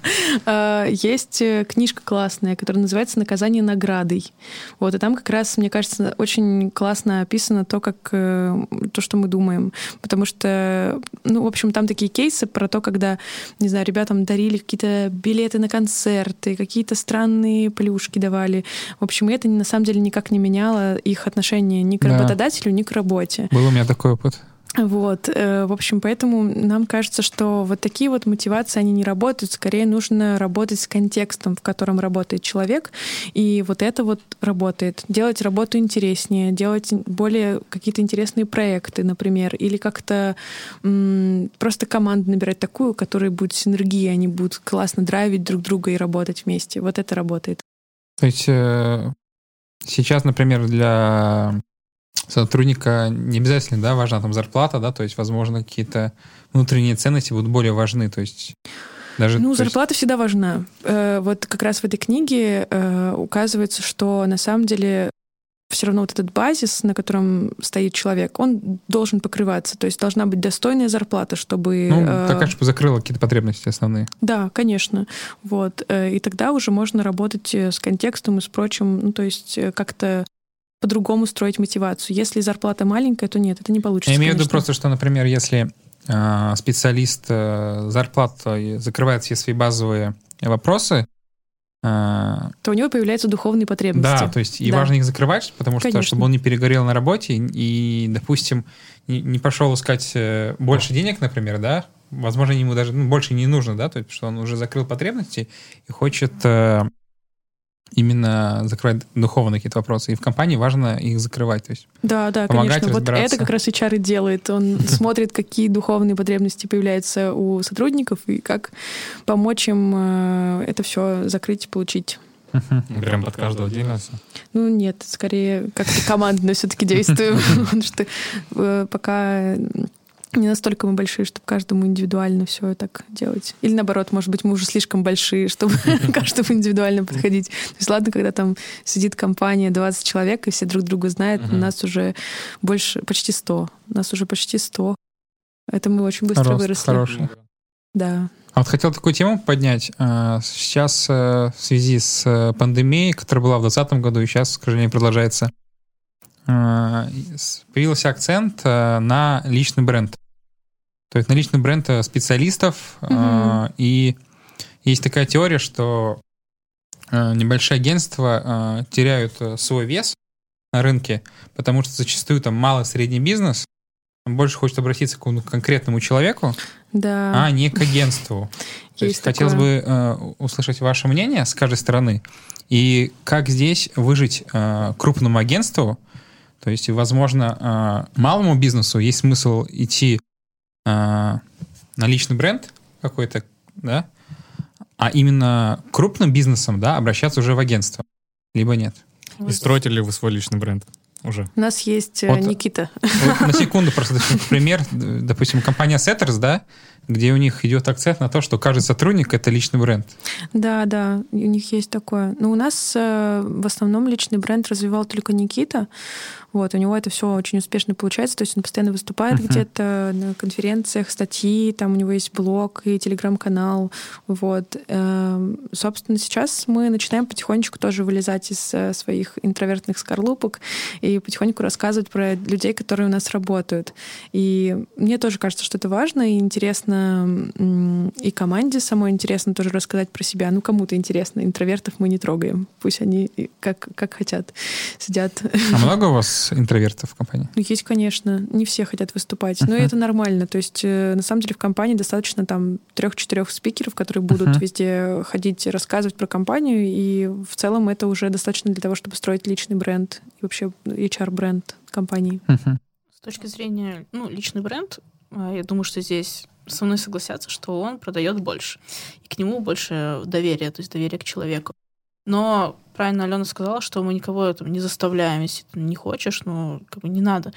А, Есть э, книжка классная, которая называется «Наказание наградой». Вот, и там как раз, мне кажется, очень классно описано то, как э, то, что мы думаем. Потому что, ну, в общем, там такие кейсы про то, когда, не знаю, ребятам дарили какие-то билеты на концерты, какие-то странные плюшки давали. В общем, и это на самом деле никак не меняло их отношение ни к Да. работодателю, ни к работе. Был у меня такой опыт. Вот, э, в общем, поэтому нам кажется, что вот такие вот мотивации, они не работают. Скорее нужно работать с контекстом, в котором работает человек. И вот это вот работает. Делать работу интереснее, делать более какие-то интересные проекты, например, или как-то м, просто команду набирать такую, у которой будет синергия, они будут классно драйвить друг друга и работать вместе. Вот это работает. То есть э, сейчас, например, для сотрудника не обязательно, да, важна там зарплата, да, то есть, возможно, какие-то внутренние ценности будут более важны, то есть даже... Ну, то есть- зарплата всегда важна. Э, Вот как раз в этой книге э, указывается, что на самом деле все равно вот этот базис, на котором стоит человек, он должен покрываться. То есть должна быть достойная зарплата, чтобы... Ну, такая, чтобы закрыла какие-то потребности основные. Да, конечно. Вот. Э, и тогда уже можно работать э, с контекстом и с прочим. Ну, то есть э, как-то по-другому строить мотивацию. Если зарплата маленькая, то нет, это не получится. Я имею в виду просто, что, например, если э, специалист э, зарплата закрывает все свои базовые вопросы, а, то у него появляются духовные потребности. Да, то есть и да. важно их закрывать, потому что Конечно. чтобы он не перегорел на работе и, допустим, не, не пошел искать э, больше денег, например, да, возможно, ему даже ну, больше не нужно, да, то есть что он уже закрыл потребности и хочет э, именно закрывать духовные какие-то вопросы. И в компании важно их закрывать. То есть да, да, помогать конечно. Вот это как раз HR и делает. Он смотрит, какие духовные потребности появляются у сотрудников и как помочь им э, это все закрыть, получить. Прям под каждого отдельно все? Ну, нет, скорее как-то командно все-таки действуем. Потому что э, пока не настолько мы большие, чтобы каждому индивидуально все так делать. Или наоборот, может быть, мы уже слишком большие, чтобы каждому индивидуально подходить. То есть ладно, когда там сидит компания 20 человек, и все друг друга знают, у нас уже больше, почти 100. У нас уже почти 100. Это мы очень быстро Рост выросли. Хороший. Да. А вот хотел такую тему поднять. А, сейчас э, в связи с э, пандемией, которая была в 2020 году и сейчас, к сожалению, продолжается, появился акцент э, на личный бренд. То есть на личный бренд э, специалистов. Угу. И есть такая теория, что э, небольшие агентства теряют свой вес на рынке, потому что зачастую там малый средний бизнес больше хочет обратиться к конкретному человеку, да. а не к агентству. То есть, хотелось бы э, услышать ваше мнение с каждой стороны. И как здесь выжить э, крупному агентству, то есть, возможно, э, малому бизнесу есть смысл идти э, на личный бренд какой-то, да, а именно крупным бизнесом, да, обращаться уже в агентство, либо нет. И строите ли вы свой личный бренд? уже. У нас есть э, вот, Никита. Вот на секунду просто пример. Допустим, компания Setters, да, где у них идет акцент на то, что каждый сотрудник — это личный бренд. Да, да, у них есть такое. Но у нас э, в основном личный бренд развивал только Никита. Вот, у него это все очень успешно получается, то есть он постоянно выступает uh-huh. где-то на конференциях, статьи, там у него есть блог и телеграм-канал. Вот. Эм, собственно, сейчас мы начинаем потихонечку тоже вылезать из э, своих интровертных скорлупок и потихоньку рассказывать про людей, которые у нас работают. И мне тоже кажется, что это важно и интересно и команде самой интересно тоже рассказать про себя. Ну, кому-то интересно. Интровертов мы не трогаем. Пусть они как, как хотят сидят. А много у вас интровертов в компании? Ну, есть, конечно. Не все хотят выступать. Но uh-huh. это нормально. То есть, э, на самом деле, в компании достаточно там трех-четырех спикеров, которые будут uh-huh. везде ходить, рассказывать про компанию. И в целом это уже достаточно для того, чтобы строить личный бренд и вообще HR-бренд компании. Uh-huh. С точки зрения, ну, личный бренд, а, я думаю, что здесь со мной согласятся, что он продает больше. И к нему больше доверия, то есть доверия к человеку. Но правильно Алена сказала, что мы никого там не заставляем, если ты не хочешь, ну, как бы не надо.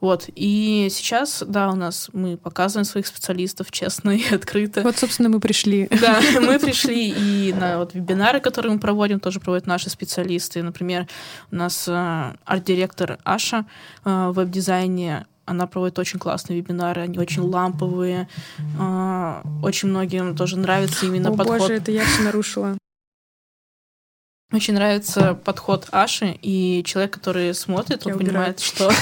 Вот. И сейчас, да, у нас мы показываем своих специалистов честно и открыто. Вот, собственно, мы пришли. Да, мы пришли и на вот вебинары, которые мы проводим, тоже проводят наши специалисты. Например, у нас э, арт-директор Аша э, в веб-дизайне она проводит очень классные вебинары, они очень ламповые. Э, очень многим тоже нравится именно О, подход. боже, это я все нарушила. Очень нравится подход Аши, и человек, который смотрит, он Я понимает, что...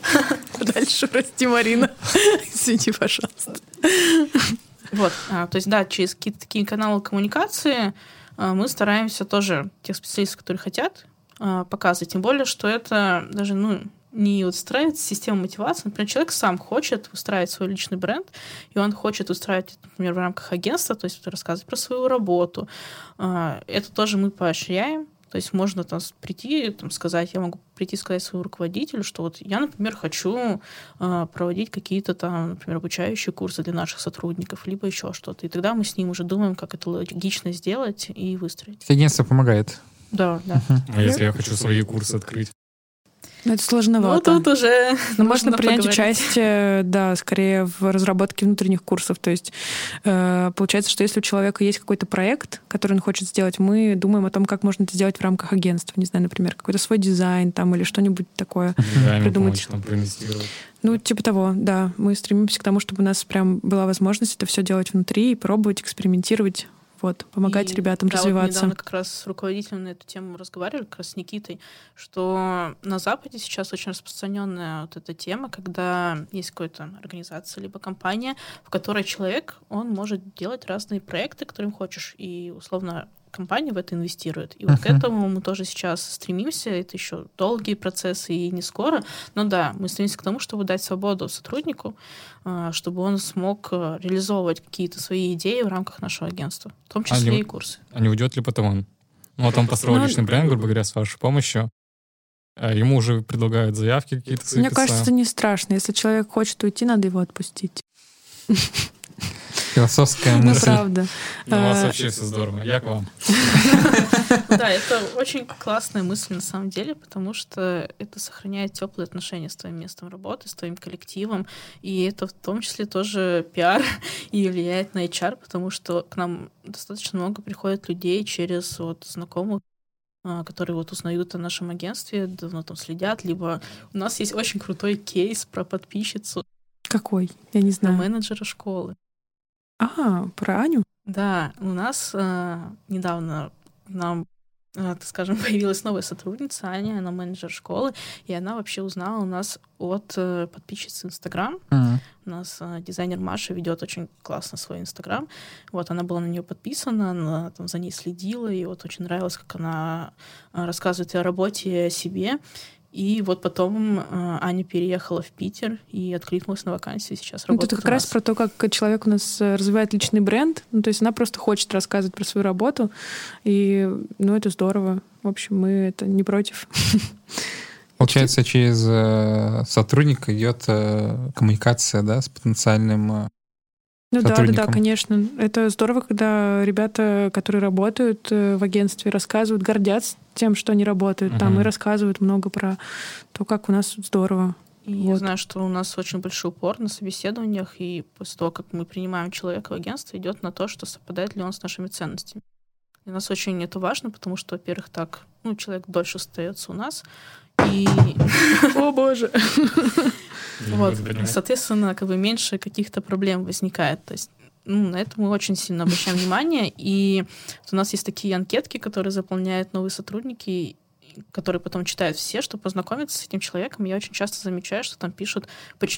Дальше, прости, Марина. Извини, пожалуйста. Вот, а, то есть, да, через какие-то такие каналы коммуникации а, мы стараемся тоже тех специалистов, которые хотят, а, показывать. Тем более, что это даже, ну, не устраивает систему мотивации. Например, человек сам хочет устраивать свой личный бренд, и он хочет устраивать, например, в рамках агентства, то есть рассказывать про свою работу. А, это тоже мы поощряем. То есть можно там прийти, там, сказать, я могу прийти сказать своему руководителю, что вот я, например, хочу э, проводить какие-то там, например, обучающие курсы для наших сотрудников, либо еще что-то. И тогда мы с ним уже думаем, как это логично сделать и выстроить. Агентство помогает. Да, да. А если я хочу свои курсы открыть? Ну, это сложновато. Ну, тут уже Но можно принять поговорить. участие, да, скорее в разработке внутренних курсов. То есть э, получается, что если у человека есть какой-то проект, который он хочет сделать, мы думаем о том, как можно это сделать в рамках агентства. Не знаю, например, какой-то свой дизайн там или что-нибудь такое да, придумать. Помочь, ну, типа того, да. Мы стремимся к тому, чтобы у нас прям была возможность это все делать внутри и пробовать, экспериментировать вот, помогать и, ребятам да, развиваться. Вот недавно как раз с руководителем на эту тему разговаривали, как раз с Никитой, что на Западе сейчас очень распространенная вот эта тема, когда есть какая-то организация либо компания, в которой человек, он может делать разные проекты, которые им хочешь, и условно компания в это инвестирует. И вот uh-huh. к этому мы тоже сейчас стремимся. Это еще долгие процессы и не скоро. Но да, мы стремимся к тому, чтобы дать свободу сотруднику, а, чтобы он смог э, реализовывать какие-то свои идеи в рамках нашего агентства, в том числе а не, и курсы. А не уйдет ли потом он? Ну, вот он построил ну, личный бренд, грубо говоря, с вашей помощью. А ему уже предлагают заявки какие-то Мне кажется, это не страшно. Если человек хочет уйти, надо его отпустить. Философская ну, мысль. Ну, правда. Ну, у вас а, вообще все здорово. Я к вам. Да, это очень классная мысль на самом деле, потому что это сохраняет теплые отношения с твоим местом работы, с твоим коллективом, и это в том числе тоже пиар и влияет на HR, потому что к нам достаточно много приходит людей через вот знакомых а, которые вот узнают о нашем агентстве, давно там следят, либо у нас есть очень крутой кейс про подписчицу. Какой? Я не знаю. менеджера школы. А, про Аню? Да, у нас э, недавно нам э, скажем, появилась новая сотрудница Аня, она менеджер школы, и она вообще узнала у нас от э, подписчицы Инстаграм. Uh-huh. У нас э, дизайнер Маша ведет очень классно свой Инстаграм. Вот она была на нее подписана, она там за ней следила, и вот очень нравилось, как она э, рассказывает о работе, о себе. И вот потом э, Аня переехала в Питер и откликнулась на вакансию, сейчас работает. Ну, это как раз про то, как человек у нас э, развивает личный бренд. Ну, то есть она просто хочет рассказывать про свою работу. И, ну, это здорово. В общем, мы это не против. Получается, через э, сотрудника идет э, коммуникация да, с потенциальным э, ну да, да, да, конечно. Это здорово, когда ребята, которые работают э, в агентстве, рассказывают, гордятся тем, что они работают uh-huh. там, и рассказывают много про то, как у нас здорово. И вот. я знаю, что у нас очень большой упор на собеседованиях, и после того, как мы принимаем человека в агентство, идет на то, что совпадает ли он с нашими ценностями. Для нас очень это важно, потому что, во-первых, так ну, человек дольше остается у нас, и... О боже! Вот, соответственно, как бы меньше каких-то проблем возникает. То есть ну, на это мы очень сильно обращаем внимание. И у нас есть такие анкетки, которые заполняют новые сотрудники, которые потом читают все, чтобы познакомиться с этим человеком, я очень часто замечаю, что там пишут,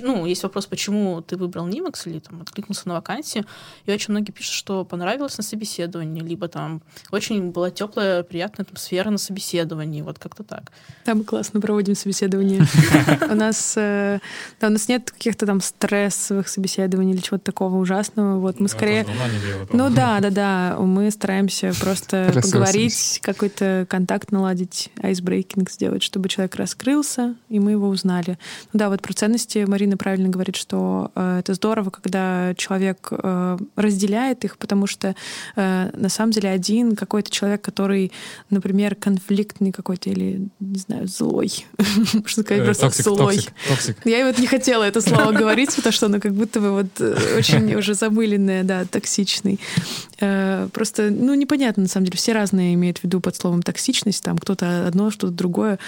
ну, есть вопрос, почему ты выбрал Nimax или там откликнулся на вакансию, и очень многие пишут, что понравилось на собеседовании, либо там очень была теплая, приятная атмосфера на собеседовании, вот как-то так. Да, мы классно проводим собеседование. У нас э, у нас нет каких-то там стрессовых собеседований или чего-то такого ужасного. Вот мы скорее... Ну да, да, да. Мы стараемся просто поговорить, какой-то контакт наладить, айсбрейкинг сделать, чтобы человек раскрылся, и мы его узнали. Ну, да, вот про ценности Марина правильно говорит, что э, это здорово, когда человек э, разделяет их, потому что э, на самом деле один какой-то человек, который, например, конфликтный какой-то или, не знаю, злой, можно сказать э, просто злой. Я вот не хотела это слово говорить, потому что оно как будто бы вот э, очень уже замыленное, да, токсичный. Э, просто, ну, непонятно, на самом деле, все разные имеют в виду под словом токсичность, там кто-то одно, что-то другое.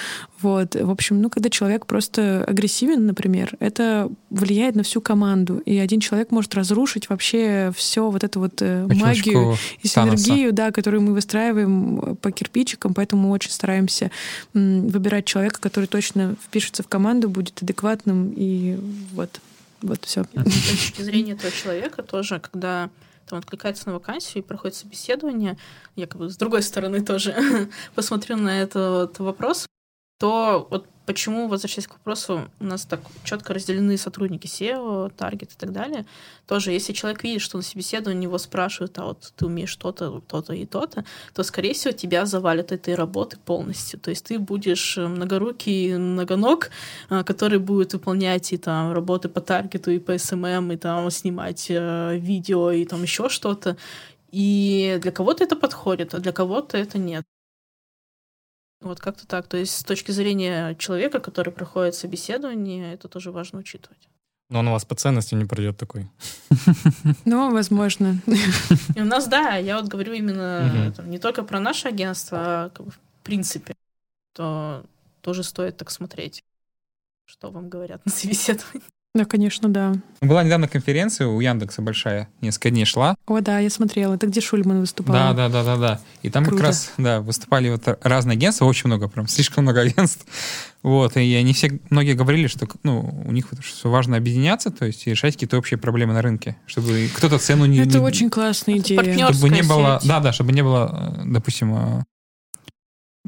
Вот. В общем, ну, когда человек просто агрессивен, например, это влияет на всю команду. И один человек может разрушить вообще все вот эту вот э, магию и синергию, да, которую мы выстраиваем по кирпичикам. Поэтому мы очень стараемся выбирать человека, который точно впишется в команду, будет адекватным и вот. Вот все. С точки зрения этого человека тоже, когда там откликается на вакансию и проходит собеседование, я как бы с другой стороны тоже посмотрю на этот вопрос, то вот почему, возвращаясь к вопросу, у нас так четко разделены сотрудники SEO, таргет и так далее. Тоже, если человек видит, что на собеседовании его спрашивают, а вот ты умеешь то-то, то-то и то-то, то, скорее всего, тебя завалят этой работы полностью. То есть ты будешь многорукий многоног, а, который будет выполнять и там работы по таргету, и по SMM, и там снимать э, видео, и там еще что-то. И для кого-то это подходит, а для кого-то это нет. Вот как-то так. То есть с точки зрения человека, который проходит собеседование, это тоже важно учитывать. Но он у вас по ценности не пройдет такой. Ну, возможно. И у нас, да, я вот говорю именно там, не только про наше агентство, а как бы, в принципе, то тоже стоит так смотреть, что вам говорят на собеседовании. Да, конечно, да. Была недавно конференция у Яндекса большая, несколько дней шла. О, да, я смотрела. Это где Шульман выступал. Да, да, да, да, да. И там Круто. как раз, да, выступали вот разные агентства, очень много, прям слишком много агентств. Вот, и они все, многие говорили, что, ну, у них вот что важно объединяться, то есть и решать какие-то общие проблемы на рынке, чтобы кто-то цену не... Это не- очень классная идея. партнер- чтобы не было, сеть. да, да, чтобы не было, допустим,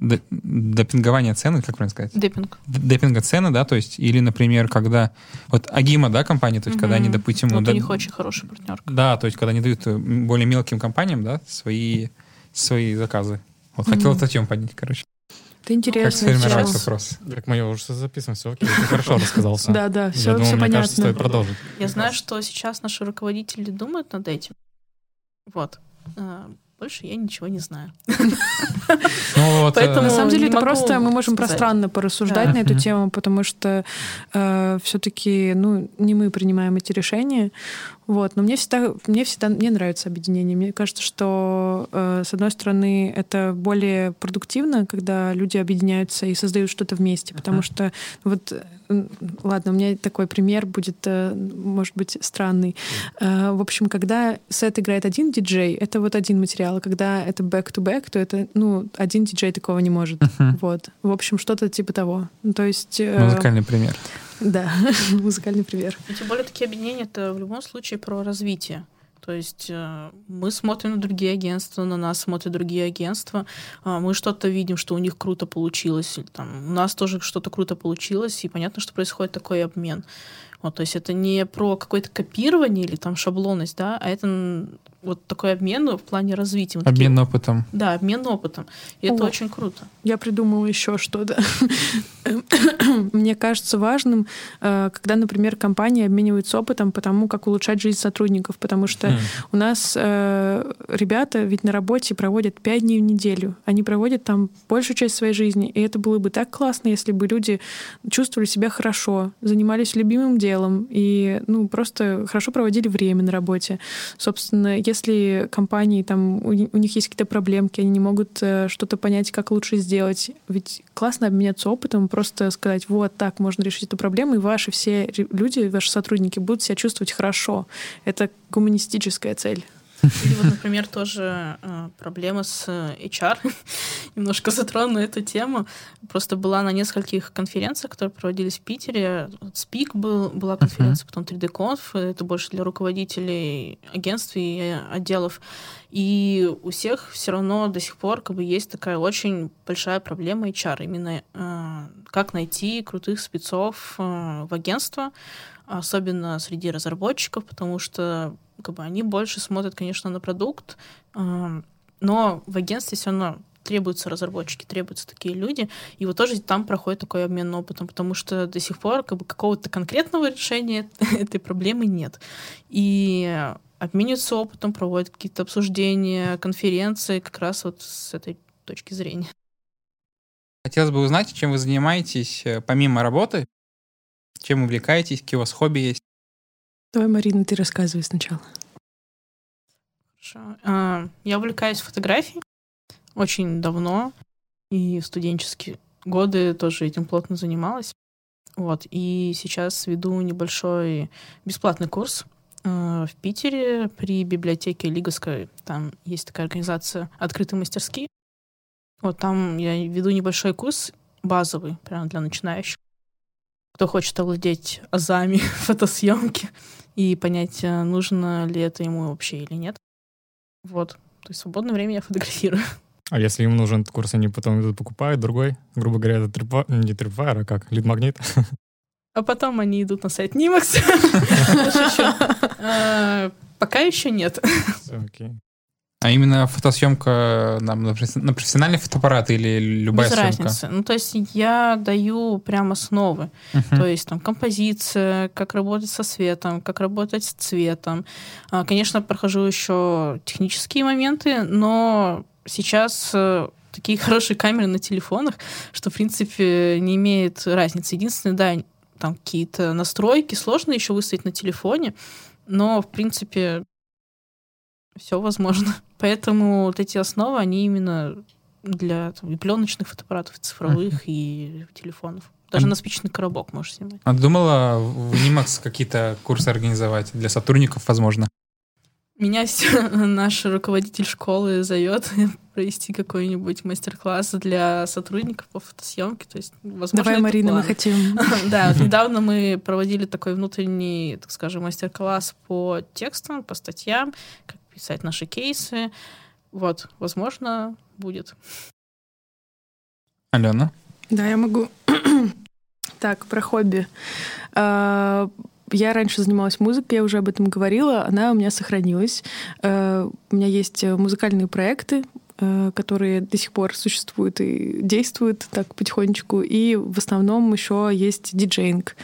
э, д- допингования цены, как правильно сказать? Депинг. Депинга цены, да, то есть, или, например, когда, вот Агима, да, компания, то есть, когда они, допустим... Вот да- у них очень хороший партнер. Да, то есть, когда они дают э, более мелким компаниям, да, свои, свои заказы. Вот хотел Мгм. статью поднять, короче. Это Как интересная сформировать вопрос. Как мы уже все записываем, все окей, ты хорошо рассказал всё. Да, да, Я все, думаю, все мне кажется, понятно. стоит продолжить. Я знаю, что сейчас наши руководители думают над этим. Вот. А, Больше я ничего не знаю. Ну, вот, э, Поэтому- На самом деле это просто мы можем сказать. пространно порассуждать Да. на эту тему, потому что все-таки ну не мы принимаем эти решения, вот. Но мне всегда мне всегда мне нравится объединение. Мне кажется, что э, с одной стороны это более продуктивно, когда люди объединяются и создают что-то вместе, потому Мгм. что вот э, ладно, у меня такой пример будет, э, может быть, странный. Э, В общем, когда сет играет один диджей, это вот один материал, а когда это back-to-back, то это, ну, один диджей такого не может. Мгм. Вот. В общем, что-то типа того. Ну, То есть... Музыкальный пример. Да, музыкальный пример. И тем более такие объединения это в любом случае про развитие. То есть э, мы смотрим на другие агентства, на нас смотрят другие агентства, а, мы что-то видим, что у них круто получилось, там, у нас тоже что-то круто получилось, и понятно, что происходит такой обмен. Вот, то есть это не про какое-то копирование или там шаблонность, да, а это вот такой обмен в плане развития. Вот такие- Обмен опытом. Да, обмен опытом. И это О. очень круто. Я придумала еще что-то. Мне кажется важным, э, когда, например, компании обмениваются опытом по тому, как улучшать жизнь сотрудников, потому что Хм. у нас э, ребята ведь на работе проводят пять дней в неделю. Они проводят там большую часть своей жизни. И это было бы так классно, если бы люди чувствовали себя хорошо, занимались любимым делом и ну, просто хорошо проводили время на работе. Собственно, если компании там у, у них есть какие-то проблемки, они не могут э, что-то понять, как лучше сделать, ведь классно обменяться опытом, просто сказать, вот так можно решить эту проблему, и ваши все люди, ваши сотрудники будут себя чувствовать хорошо. Это гуманистическая цель. Или вот, например, тоже э, проблема с э, HR. Немножко затрону эту тему. Просто была на нескольких конференциях, которые проводились в Питере. Speak был, была конференция, потом 3D-Conf. Это больше для руководителей агентств и э, отделов. И у всех все равно до сих пор как бы есть такая очень большая проблема HR. Именно э, как найти крутых спецов э, в агентство, особенно среди разработчиков, потому что как бы они больше смотрят, конечно, на продукт, но в агентстве все равно требуются разработчики, требуются такие люди, и вот тоже там проходит такой обмен опытом, потому что до сих пор как бы какого-то конкретного решения этой проблемы нет. И обмениваются опытом, проводят какие-то обсуждения, конференции как раз вот с этой точки зрения. Хотелось бы узнать, чем вы занимаетесь э, помимо работы, чем увлекаетесь, какие у вас хобби есть. Давай, Марина, ты рассказывай сначала. Хорошо. А, Я увлекаюсь фотографией очень давно, и в студенческие годы тоже этим плотно занималась. Вот. И сейчас веду небольшой бесплатный курс э, в Питере при библиотеке Лиговской. Там есть такая организация «Открытые мастерские». Вот там я веду небольшой курс базовый, прямо для начинающих. Кто хочет овладеть азами фотосъемки и понять, э, нужно ли это ему вообще или нет. Вот. То есть в свободное время я фотографирую. А если им нужен этот курс, они потом идут покупают другой, грубо говоря, это трипа... не трипвайр, а как, лид-магнит. А потом они идут на сайт Nimax. Э, Пока еще нет. Окей. А именно фотосъемка нам на професси- на профессиональный фотоаппарат или любая Без съемка? разницы. Ну, то есть я даю прям основы. Мгм. То есть там композиция, как работать со светом, как работать с цветом. А, Конечно, прохожу еще технические моменты, но сейчас э, такие хорошие камеры на телефонах, что, в принципе, не имеет разницы. Единственное, да, там какие-то настройки сложно еще выставить на телефоне, но, в принципе, все возможно. Поэтому вот эти основы, они именно для там, и пленочных фотоаппаратов, и цифровых, uh-huh. и телефонов. Даже а... на спичный коробок можешь снимать. А думала в Нимакс какие-то курсы организовать для сотрудников, возможно? Меня наш руководитель школы зовет провести какой-нибудь мастер-класс для сотрудников по фотосъемке. То есть, возможно, Давай, Марина, мы хотим. Да, вот недавно мы проводили такой внутренний, так скажем, мастер-класс по текстам, по статьям, как писать наши кейсы. Вот, возможно, будет. Алена? Да, я могу. так, про хобби. А, я раньше занималась музыкой, я уже об этом говорила, она у меня сохранилась. А, у меня есть музыкальные проекты, а, которые до сих пор существуют и действуют так потихонечку. И в основном еще есть диджейнг.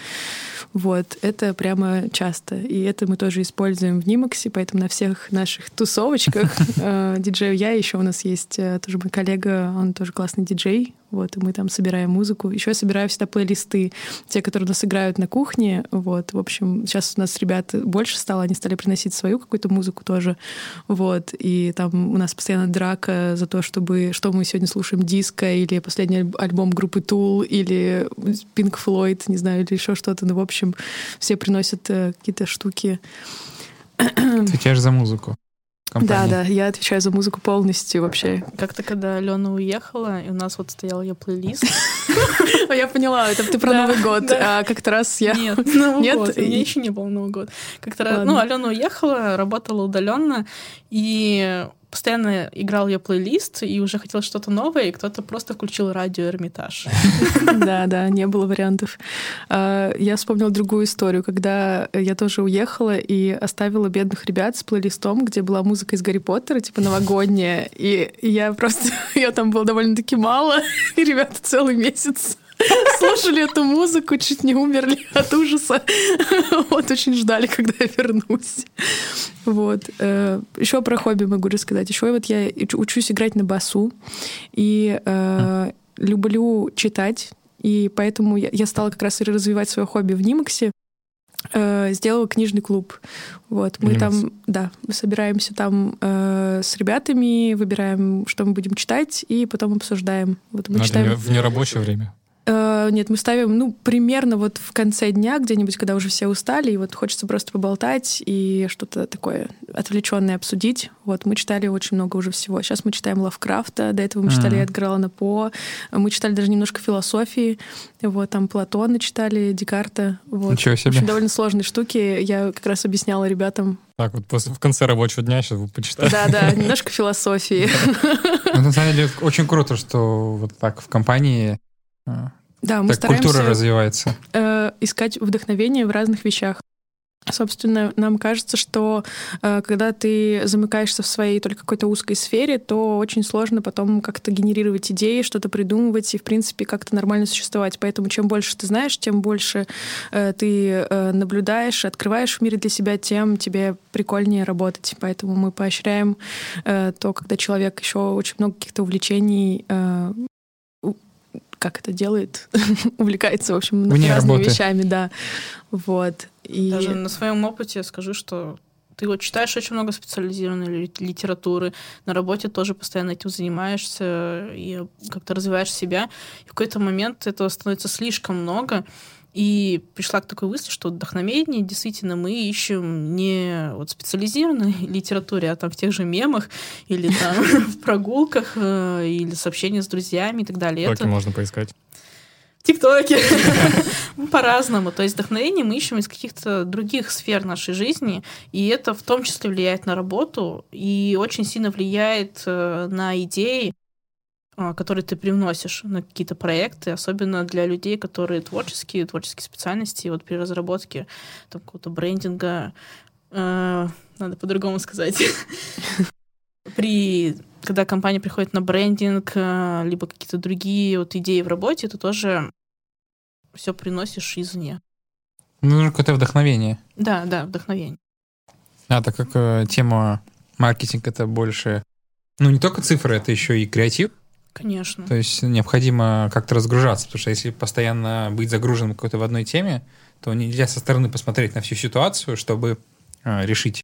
Вот, это прямо часто. И это мы тоже используем в Нимаксе, поэтому на всех наших тусовочках э, диджею я, еще у нас есть э, тоже мой коллега, он тоже классный диджей, вот, и мы там собираем музыку. Еще я собираю всегда плейлисты, те, которые у нас играют на кухне, вот, в общем, сейчас у нас ребят больше стало, они стали приносить свою какую-то музыку тоже, вот, и там у нас постоянно драка за то, чтобы, что мы сегодня слушаем, диско, или последний альбом группы Tool, или Pink Floyd, не знаю, или еще что-то, ну, в общем, все приносят э, какие-то штуки. Отвечаешь за музыку компании. Да, да, я отвечаю за музыку полностью вообще. Как-то, когда Алена уехала, и у нас вот стоял ее плейлист. Я поняла, это ты про Новый год. А как-то раз я... Нет, Новый год. У меня еще не был Новый год. Как-то раз... Ну, Алена уехала, работала удаленно, и постоянно играл ее плейлист и уже хотел что-то новое, и кто-то просто включил радио Эрмитаж. Да, да, не было вариантов. А, я вспомнила другую историю, когда я тоже уехала и оставила бедных ребят с плейлистом, где была музыка из Гарри Поттера, типа новогодняя, и я просто... Ее там было довольно-таки мало, и ребята целый месяц слушали эту музыку, чуть не умерли от ужаса. Вот, очень ждали, когда я вернусь. Вот. Э, Еще про хобби могу рассказать. Еще вот я учусь играть на басу и э, люблю читать. И поэтому я, я стала как раз развивать свое хобби в Нимаксе э, сделала книжный клуб. Вот, мы Понимаете. там, да, мы собираемся там э, с ребятами, выбираем, что мы будем читать, и потом обсуждаем. Вот мы Надо читаем... в нерабочее время. Э, нет, мы ставим, ну, примерно вот в конце дня, где-нибудь, когда уже все устали, и вот хочется просто поболтать и что-то такое отвлеченное обсудить. Вот, мы читали очень много уже всего. Сейчас мы читаем Лавкрафта, до этого мы mm-hmm. читали Эдгара Аллана По, мы читали даже немножко философии, вот, там Платона читали, Декарта. Вот. Ничего себе. Очень довольно сложные штуки. Я как раз объясняла ребятам. Так, вот после, в конце рабочего дня сейчас вы почитаете. Да, да, немножко философии. Ну, на самом деле, очень круто, что вот так в компании да, мы так стараемся культура развивается. Э, искать вдохновение в разных вещах. Собственно, нам кажется, что э, когда ты замыкаешься в своей только какой-то узкой сфере, то очень сложно потом как-то генерировать идеи, что-то придумывать и, в принципе, как-то нормально существовать. Поэтому чем больше ты знаешь, тем больше э, ты э, наблюдаешь, открываешь в мире для себя, тем тебе прикольнее работать. Поэтому мы поощряем э, то, когда человек еще очень много каких-то увлечений э, как это делает, увлекается, в общем, Вне разными работы. вещами, да. Вот. И... Даже на своем опыте скажу, что ты вот читаешь очень много специализированной литературы, на работе тоже постоянно этим занимаешься и как-то развиваешь себя. И в какой-то момент этого становится слишком много, и пришла к такой мысли, что вдохновение действительно мы ищем не вот специализированной литературе, а там в тех же мемах или там в прогулках э, или сообщения с друзьями и так далее. Это можно поискать. ТикТоке. По-разному. То есть вдохновение мы ищем из каких-то других сфер нашей жизни, и это в том числе влияет на работу и очень сильно влияет э, на идеи, а, которые ты привносишь на какие-то проекты, особенно для людей, которые творческие, творческие специальности, вот при разработке там, какого-то брендинга, э, надо по-другому сказать, при когда компания приходит на брендинг, э, либо какие-то другие вот идеи в работе, ты тоже все приносишь извне. Нужно какое-то вдохновение. Да, да, вдохновение. А так как э, тема маркетинг это больше, ну не только цифры, это еще и креатив. Конечно. То есть необходимо как-то разгружаться, потому что если постоянно быть загруженным какой-то в одной теме, то нельзя со стороны посмотреть на всю ситуацию, чтобы э, решить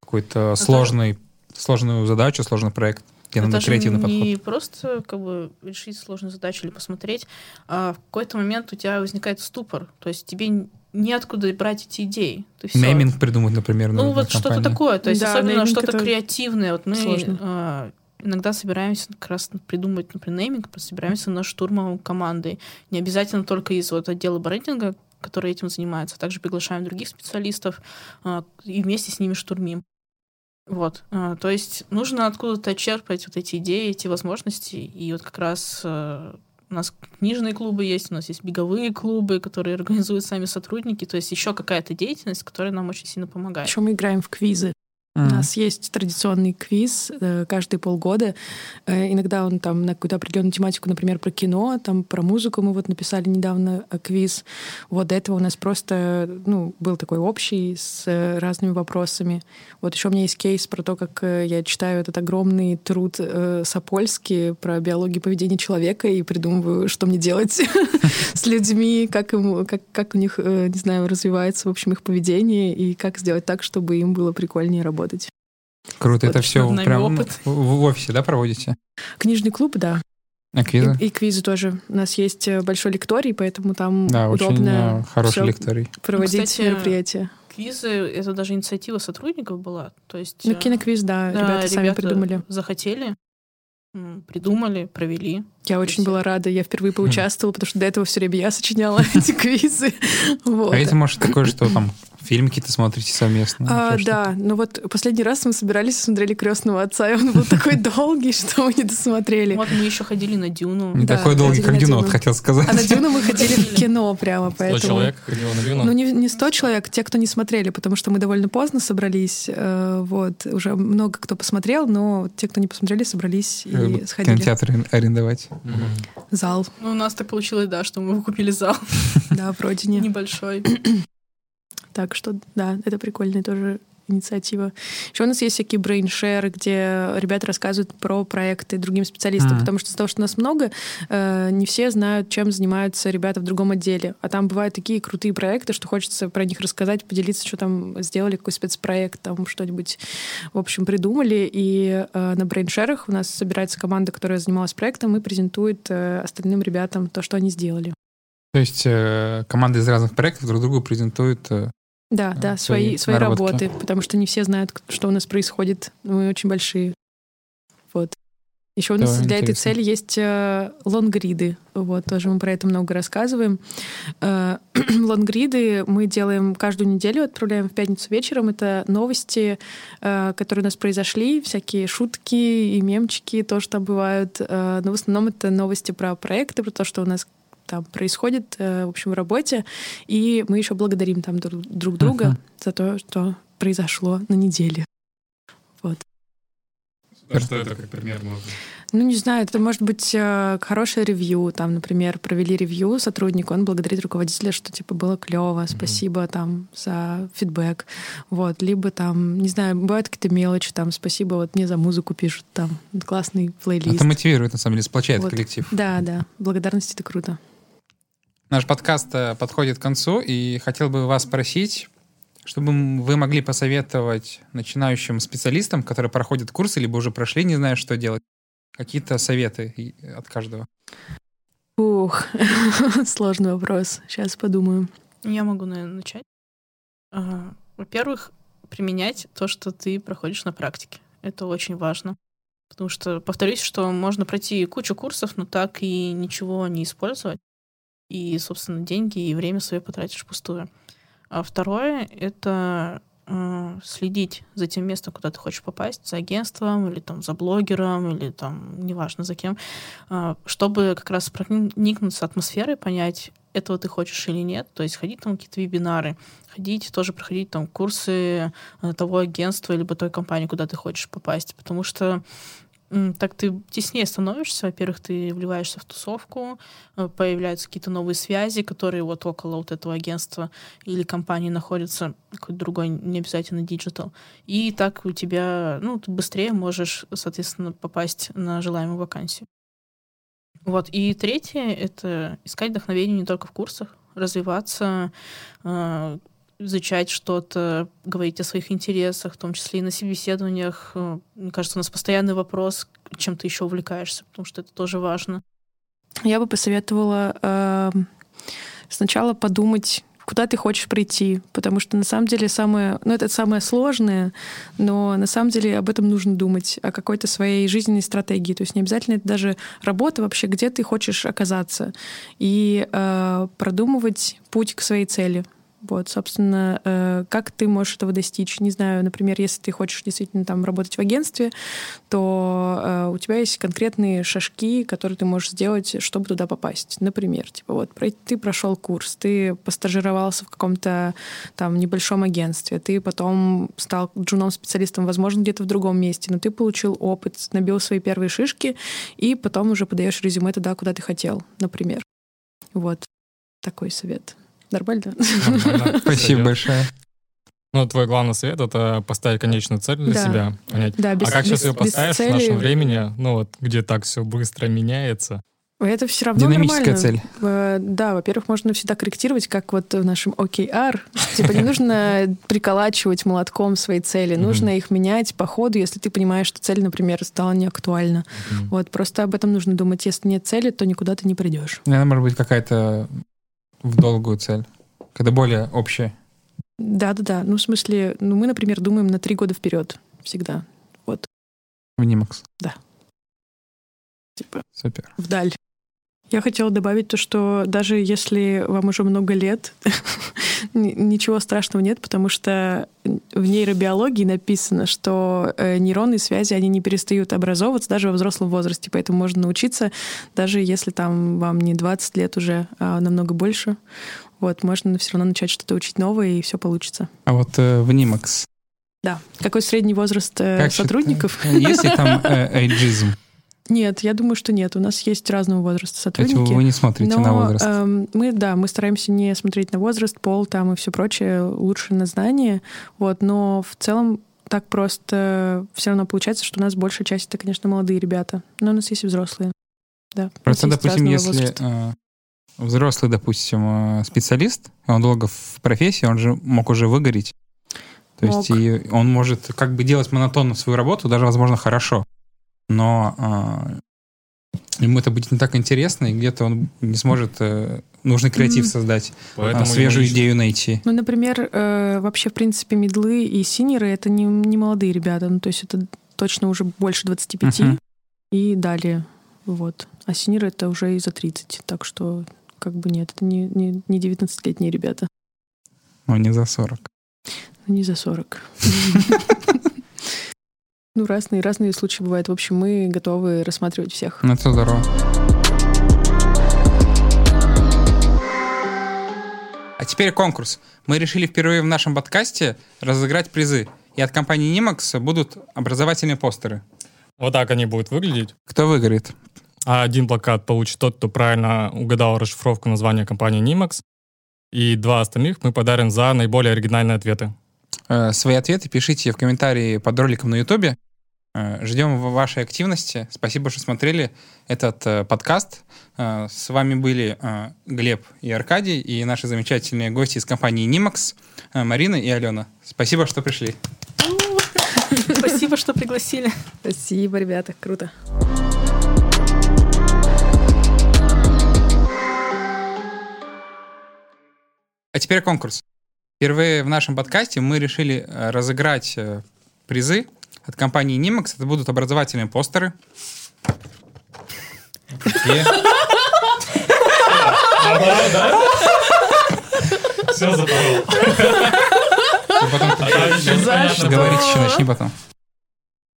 какой-то сложный, сложную задачу, сложный проект где это надо креативный не подход. не просто как бы решить сложную задачу или посмотреть, а в какой-то момент у тебя возникает ступор, то есть тебе неоткуда брать эти идеи. Ты. Нейминг придумать, например, Ну, нужно вот что-то такое. То есть, Да, особенно что-то это креативное. Вот мы сложно. а, иногда собираемся как раз придумать, например, нейминг, собираемся на штурмом командой. Не обязательно только из вот отдела брендинга, который этим занимается, а также приглашаем других специалистов а, и вместе с ними штурмим. Вот. а, То есть нужно откуда-то черпать вот эти идеи, эти возможности. И вот как раз э, у нас книжные клубы есть, у нас есть беговые клубы, которые организуют сами сотрудники. То есть еще какая-то деятельность, которая нам очень сильно помогает. Еще мы играем в квизы. У Мгм. нас есть традиционный квиз э, каждые полгода. Э, Иногда он там на какую-то определенную тематику, например, про кино, там про музыку мы вот написали недавно э, квиз. Вот до этого у нас просто ну, был такой общий с разными вопросами. Вот еще у меня есть кейс про то, как я читаю этот огромный труд э, Сапольски про биологию поведения человека и придумываю, что мне делать с людьми, как, им, как, как у них, не знаю, развивается, в общем, их поведение и как сделать так, чтобы им было прикольнее работать. Круто, это Вот все нами прям опыт. в, в офисе, да, проводите? Книжный клуб, да. А квизы? И, и квизы тоже. У нас есть э, большой лекторий, поэтому там Да, очень удобно э, хороший лекторий. проводить Ну, кстати, мероприятия. Квизы — это даже инициатива сотрудников была. То есть Ну, э, киноквиз, да, да, ребята сами ребята придумали. захотели, придумали, провели. Я очень была рада, я впервые поучаствовала, потому что до этого все время я сочиняла эти квизы. Вот. А это может такое, что там фильм какие-то смотрите совместно? А, да, ну вот последний раз мы собирались и смотрели крестного отца, и он был такой долгий, что мы не досмотрели. Вот мы еще ходили на Дюну. Не такой долгий, как на Дюнот, Дюну. хотел сказать. А на Дюну мы ходили в кино прямо, Сто поэтому... человек ходило на Дюну. Ну, не, не 100 человек, те, кто не смотрели, потому что мы довольно поздно собрались. э, Вот, уже много кто посмотрел, но те, кто не посмотрели, собрались и Э, сходили. Кинотеатр ар- арендовать. Зал, Ну, у нас так получилось, да, что мы купили зал да, в родине. небольшой. Так что, да, это прикольная тоже инициатива. Еще у нас есть всякие брейншеры, где ребята рассказывают про проекты другим специалистам, Мгм. потому что из-за того, что нас много, э, не все знают, чем занимаются ребята в другом отделе. А там бывают такие крутые проекты, что хочется про них рассказать, поделиться, что там сделали, какой спецпроект, там что-нибудь, в общем, придумали. И э, на брейншерах у нас собирается команда, которая занималась проектом, и презентует э, остальным ребятам то, что они сделали. То есть э, команды из разных проектов друг другу презентуют э, Да, А, да, свои свои, наработки. работы, потому что не все знают, что у нас происходит. Мы очень большие. Вот. Еще у нас Да, для этой интересно. цели есть э, лонгриды. Вот, тоже мы про это много рассказываем. Э, лонгриды мы делаем каждую неделю, отправляем в пятницу вечером. Это новости, э, которые у нас произошли, всякие шутки и мемчики тоже там бывают. Э, но в основном это новости про проекты, про то, что у нас там происходит, э, в общем, в работе. И мы еще благодарим там друг, друг друга Мгм. за то, что произошло на неделе. А что это как пример можно? Ну, не знаю, это может быть э, хорошее ревью. Там, например, провели ревью сотрудник, он благодарит руководителя, что типа было клево, спасибо там за фидбэк. Вот. Либо там, не знаю, бывают какие-то мелочи, там, спасибо, вот мне за музыку пишут, там, классный плейлист. Это мотивирует, на самом деле, сплочает Вот. коллектив. Да, да, благодарность это круто. Наш подкаст э, подходит к концу, и хотел бы вас спросить, чтобы вы могли посоветовать начинающим специалистам, которые проходят курсы, либо уже прошли, не знаю, что делать, какие-то советы от каждого. Ух, сложный вопрос. Сейчас подумаю. Я могу, наверное, начать. А, Во-первых, применять то, что ты проходишь на практике. Это очень важно. Потому что, повторюсь, что можно пройти кучу курсов, но так и ничего не использовать. И, собственно, деньги и время свое потратишь впустую. А второе — это э, следить за тем местом, куда ты хочешь попасть, за агентством или там за блогером, или там, неважно за кем, а, чтобы как раз проникнуться атмосферой, понять, этого ты хочешь или нет. То есть ходить там какие-то вебинары, ходить, тоже проходить там курсы э, того агентства либо той компании, куда ты хочешь попасть. Потому что так ты теснее становишься. Во-первых, ты вливаешься в тусовку, э, появляются какие-то новые связи, которые вот около вот этого агентства или компании находятся, какой-то другой, не обязательно digital. И так у тебя, ну, ты быстрее можешь, соответственно, попасть на желаемую вакансию. Вот. И третье — это искать вдохновение не только в курсах, развиваться, э, изучать что-то, говорить о своих интересах, в том числе и на собеседованиях. Э, мне кажется, у нас постоянный вопрос, чем ты еще увлекаешься, потому что это тоже важно. Я бы посоветовала э, сначала подумать, куда ты хочешь прийти, потому что на самом деле самое, ну это самое сложное, но на самом деле об этом нужно думать, о какой-то своей жизненной стратегии. То есть не обязательно это даже работа вообще, где ты хочешь оказаться, и э, продумывать путь к своей цели. Вот, собственно, э, как ты можешь этого достичь? Не знаю, например, если ты хочешь действительно там работать в агентстве, то э, у тебя есть конкретные шажки, которые ты можешь сделать, чтобы туда попасть. Например, типа вот ты прошел курс, ты постажировался в каком-то там небольшом агентстве, ты потом стал джуном-специалистом, возможно, где-то в другом месте, но ты получил опыт, набил свои первые шишки, и потом уже подаешь резюме туда, куда ты хотел, например. Вот такой совет. Нормально? Нормально. Спасибо большое. Ну, твой главный совет — это поставить конечную цель для Да. себя, понять. Да, без- а как сейчас без- ее без поставишь в цели- нашем времени, ну вот, где так все быстро меняется? Это все равно Динамическая нормально. цель. Да, во-первых, можно всегда корректировать, как вот в нашем OKR. Типа не нужно приколачивать молотком свои цели, нужно их менять по ходу, если ты понимаешь, что цель, например, стала неактуальна. Вот, просто об этом нужно думать. Если нет цели, то никуда ты не придешь. Наверное, может быть какая-то в долгую цель, когда более общая. Да-да-да. Ну, в смысле, ну, мы, например, думаем на три года вперед всегда. Вот, В Нимакс. типа, Супер. вдаль. Я хотела добавить то, что даже если вам уже много лет, ни- ничего страшного нет, потому что в нейробиологии написано, что э, нейронные связи, они не перестают образовываться даже во взрослом возрасте, поэтому можно научиться, даже если там вам не 20 лет уже, а намного больше. Вот, можно все равно начать что-то учить новое, и все получится. А вот э, в Нимакс. Да. Какой средний возраст э, Как сотрудников? считаете, Есть ли там э, эйджизм? Нет, я думаю, что нет. У нас есть разного возраста есть сотрудники. вы не смотрите Но, на возраст? эм, мы, да, мы стараемся не смотреть на возраст, пол там и все прочее, лучше на знания. Вот, но в целом так просто все равно получается, что у нас большая часть это, конечно, молодые ребята. Но у нас есть и взрослые. Да. Просто, есть допустим, если возраста. э, взрослый, допустим, э, специалист, он долго в профессии, он же мог уже выгореть. То есть Мог. и он может как бы делать монотонно свою работу, даже, возможно, хорошо. Но э, ему это будет не так интересно, и где-то он не сможет э, нужный креатив Мгм. создать, а, Поэтому свежую и ищут. идею найти. Ну, например, э, вообще, в принципе, медлы и синеры — это не, не молодые ребята. Ну, то есть это точно уже больше 25 Мгм. и далее. Вот. А синеры — это уже и за 30. Так что как бы нет, это не, не, не 19-летние ребята. Но не за 40. Ну, Не за 40. Ну, разные, разные случаи бывают. В общем, мы готовы рассматривать всех. Ну, это здорово. А теперь конкурс. Мы решили впервые в нашем подкасте разыграть призы. И от компании Nimax будут образовательные постеры. Вот так они будут выглядеть. Кто выиграет? А один плакат получит тот, кто правильно угадал расшифровку названия компании Nimax. И два остальных мы подарим за наиболее оригинальные ответы. Э, Свои ответы пишите в комментарии под роликом на Ютубе. Э, Ждем вашей активности. Спасибо, что смотрели этот э, подкаст. С вами были Глеб и Аркадий, и наши замечательные гости из компании Nimax, Марина и Алена. Спасибо, что пришли. Спасибо, что пригласили. Спасибо, ребята, круто. А теперь конкурс. Впервые в нашем подкасте мы решили э, разыграть э, призы от компании Nimax. Это будут образовательные постеры. Все потом ты говорить еще начни потом.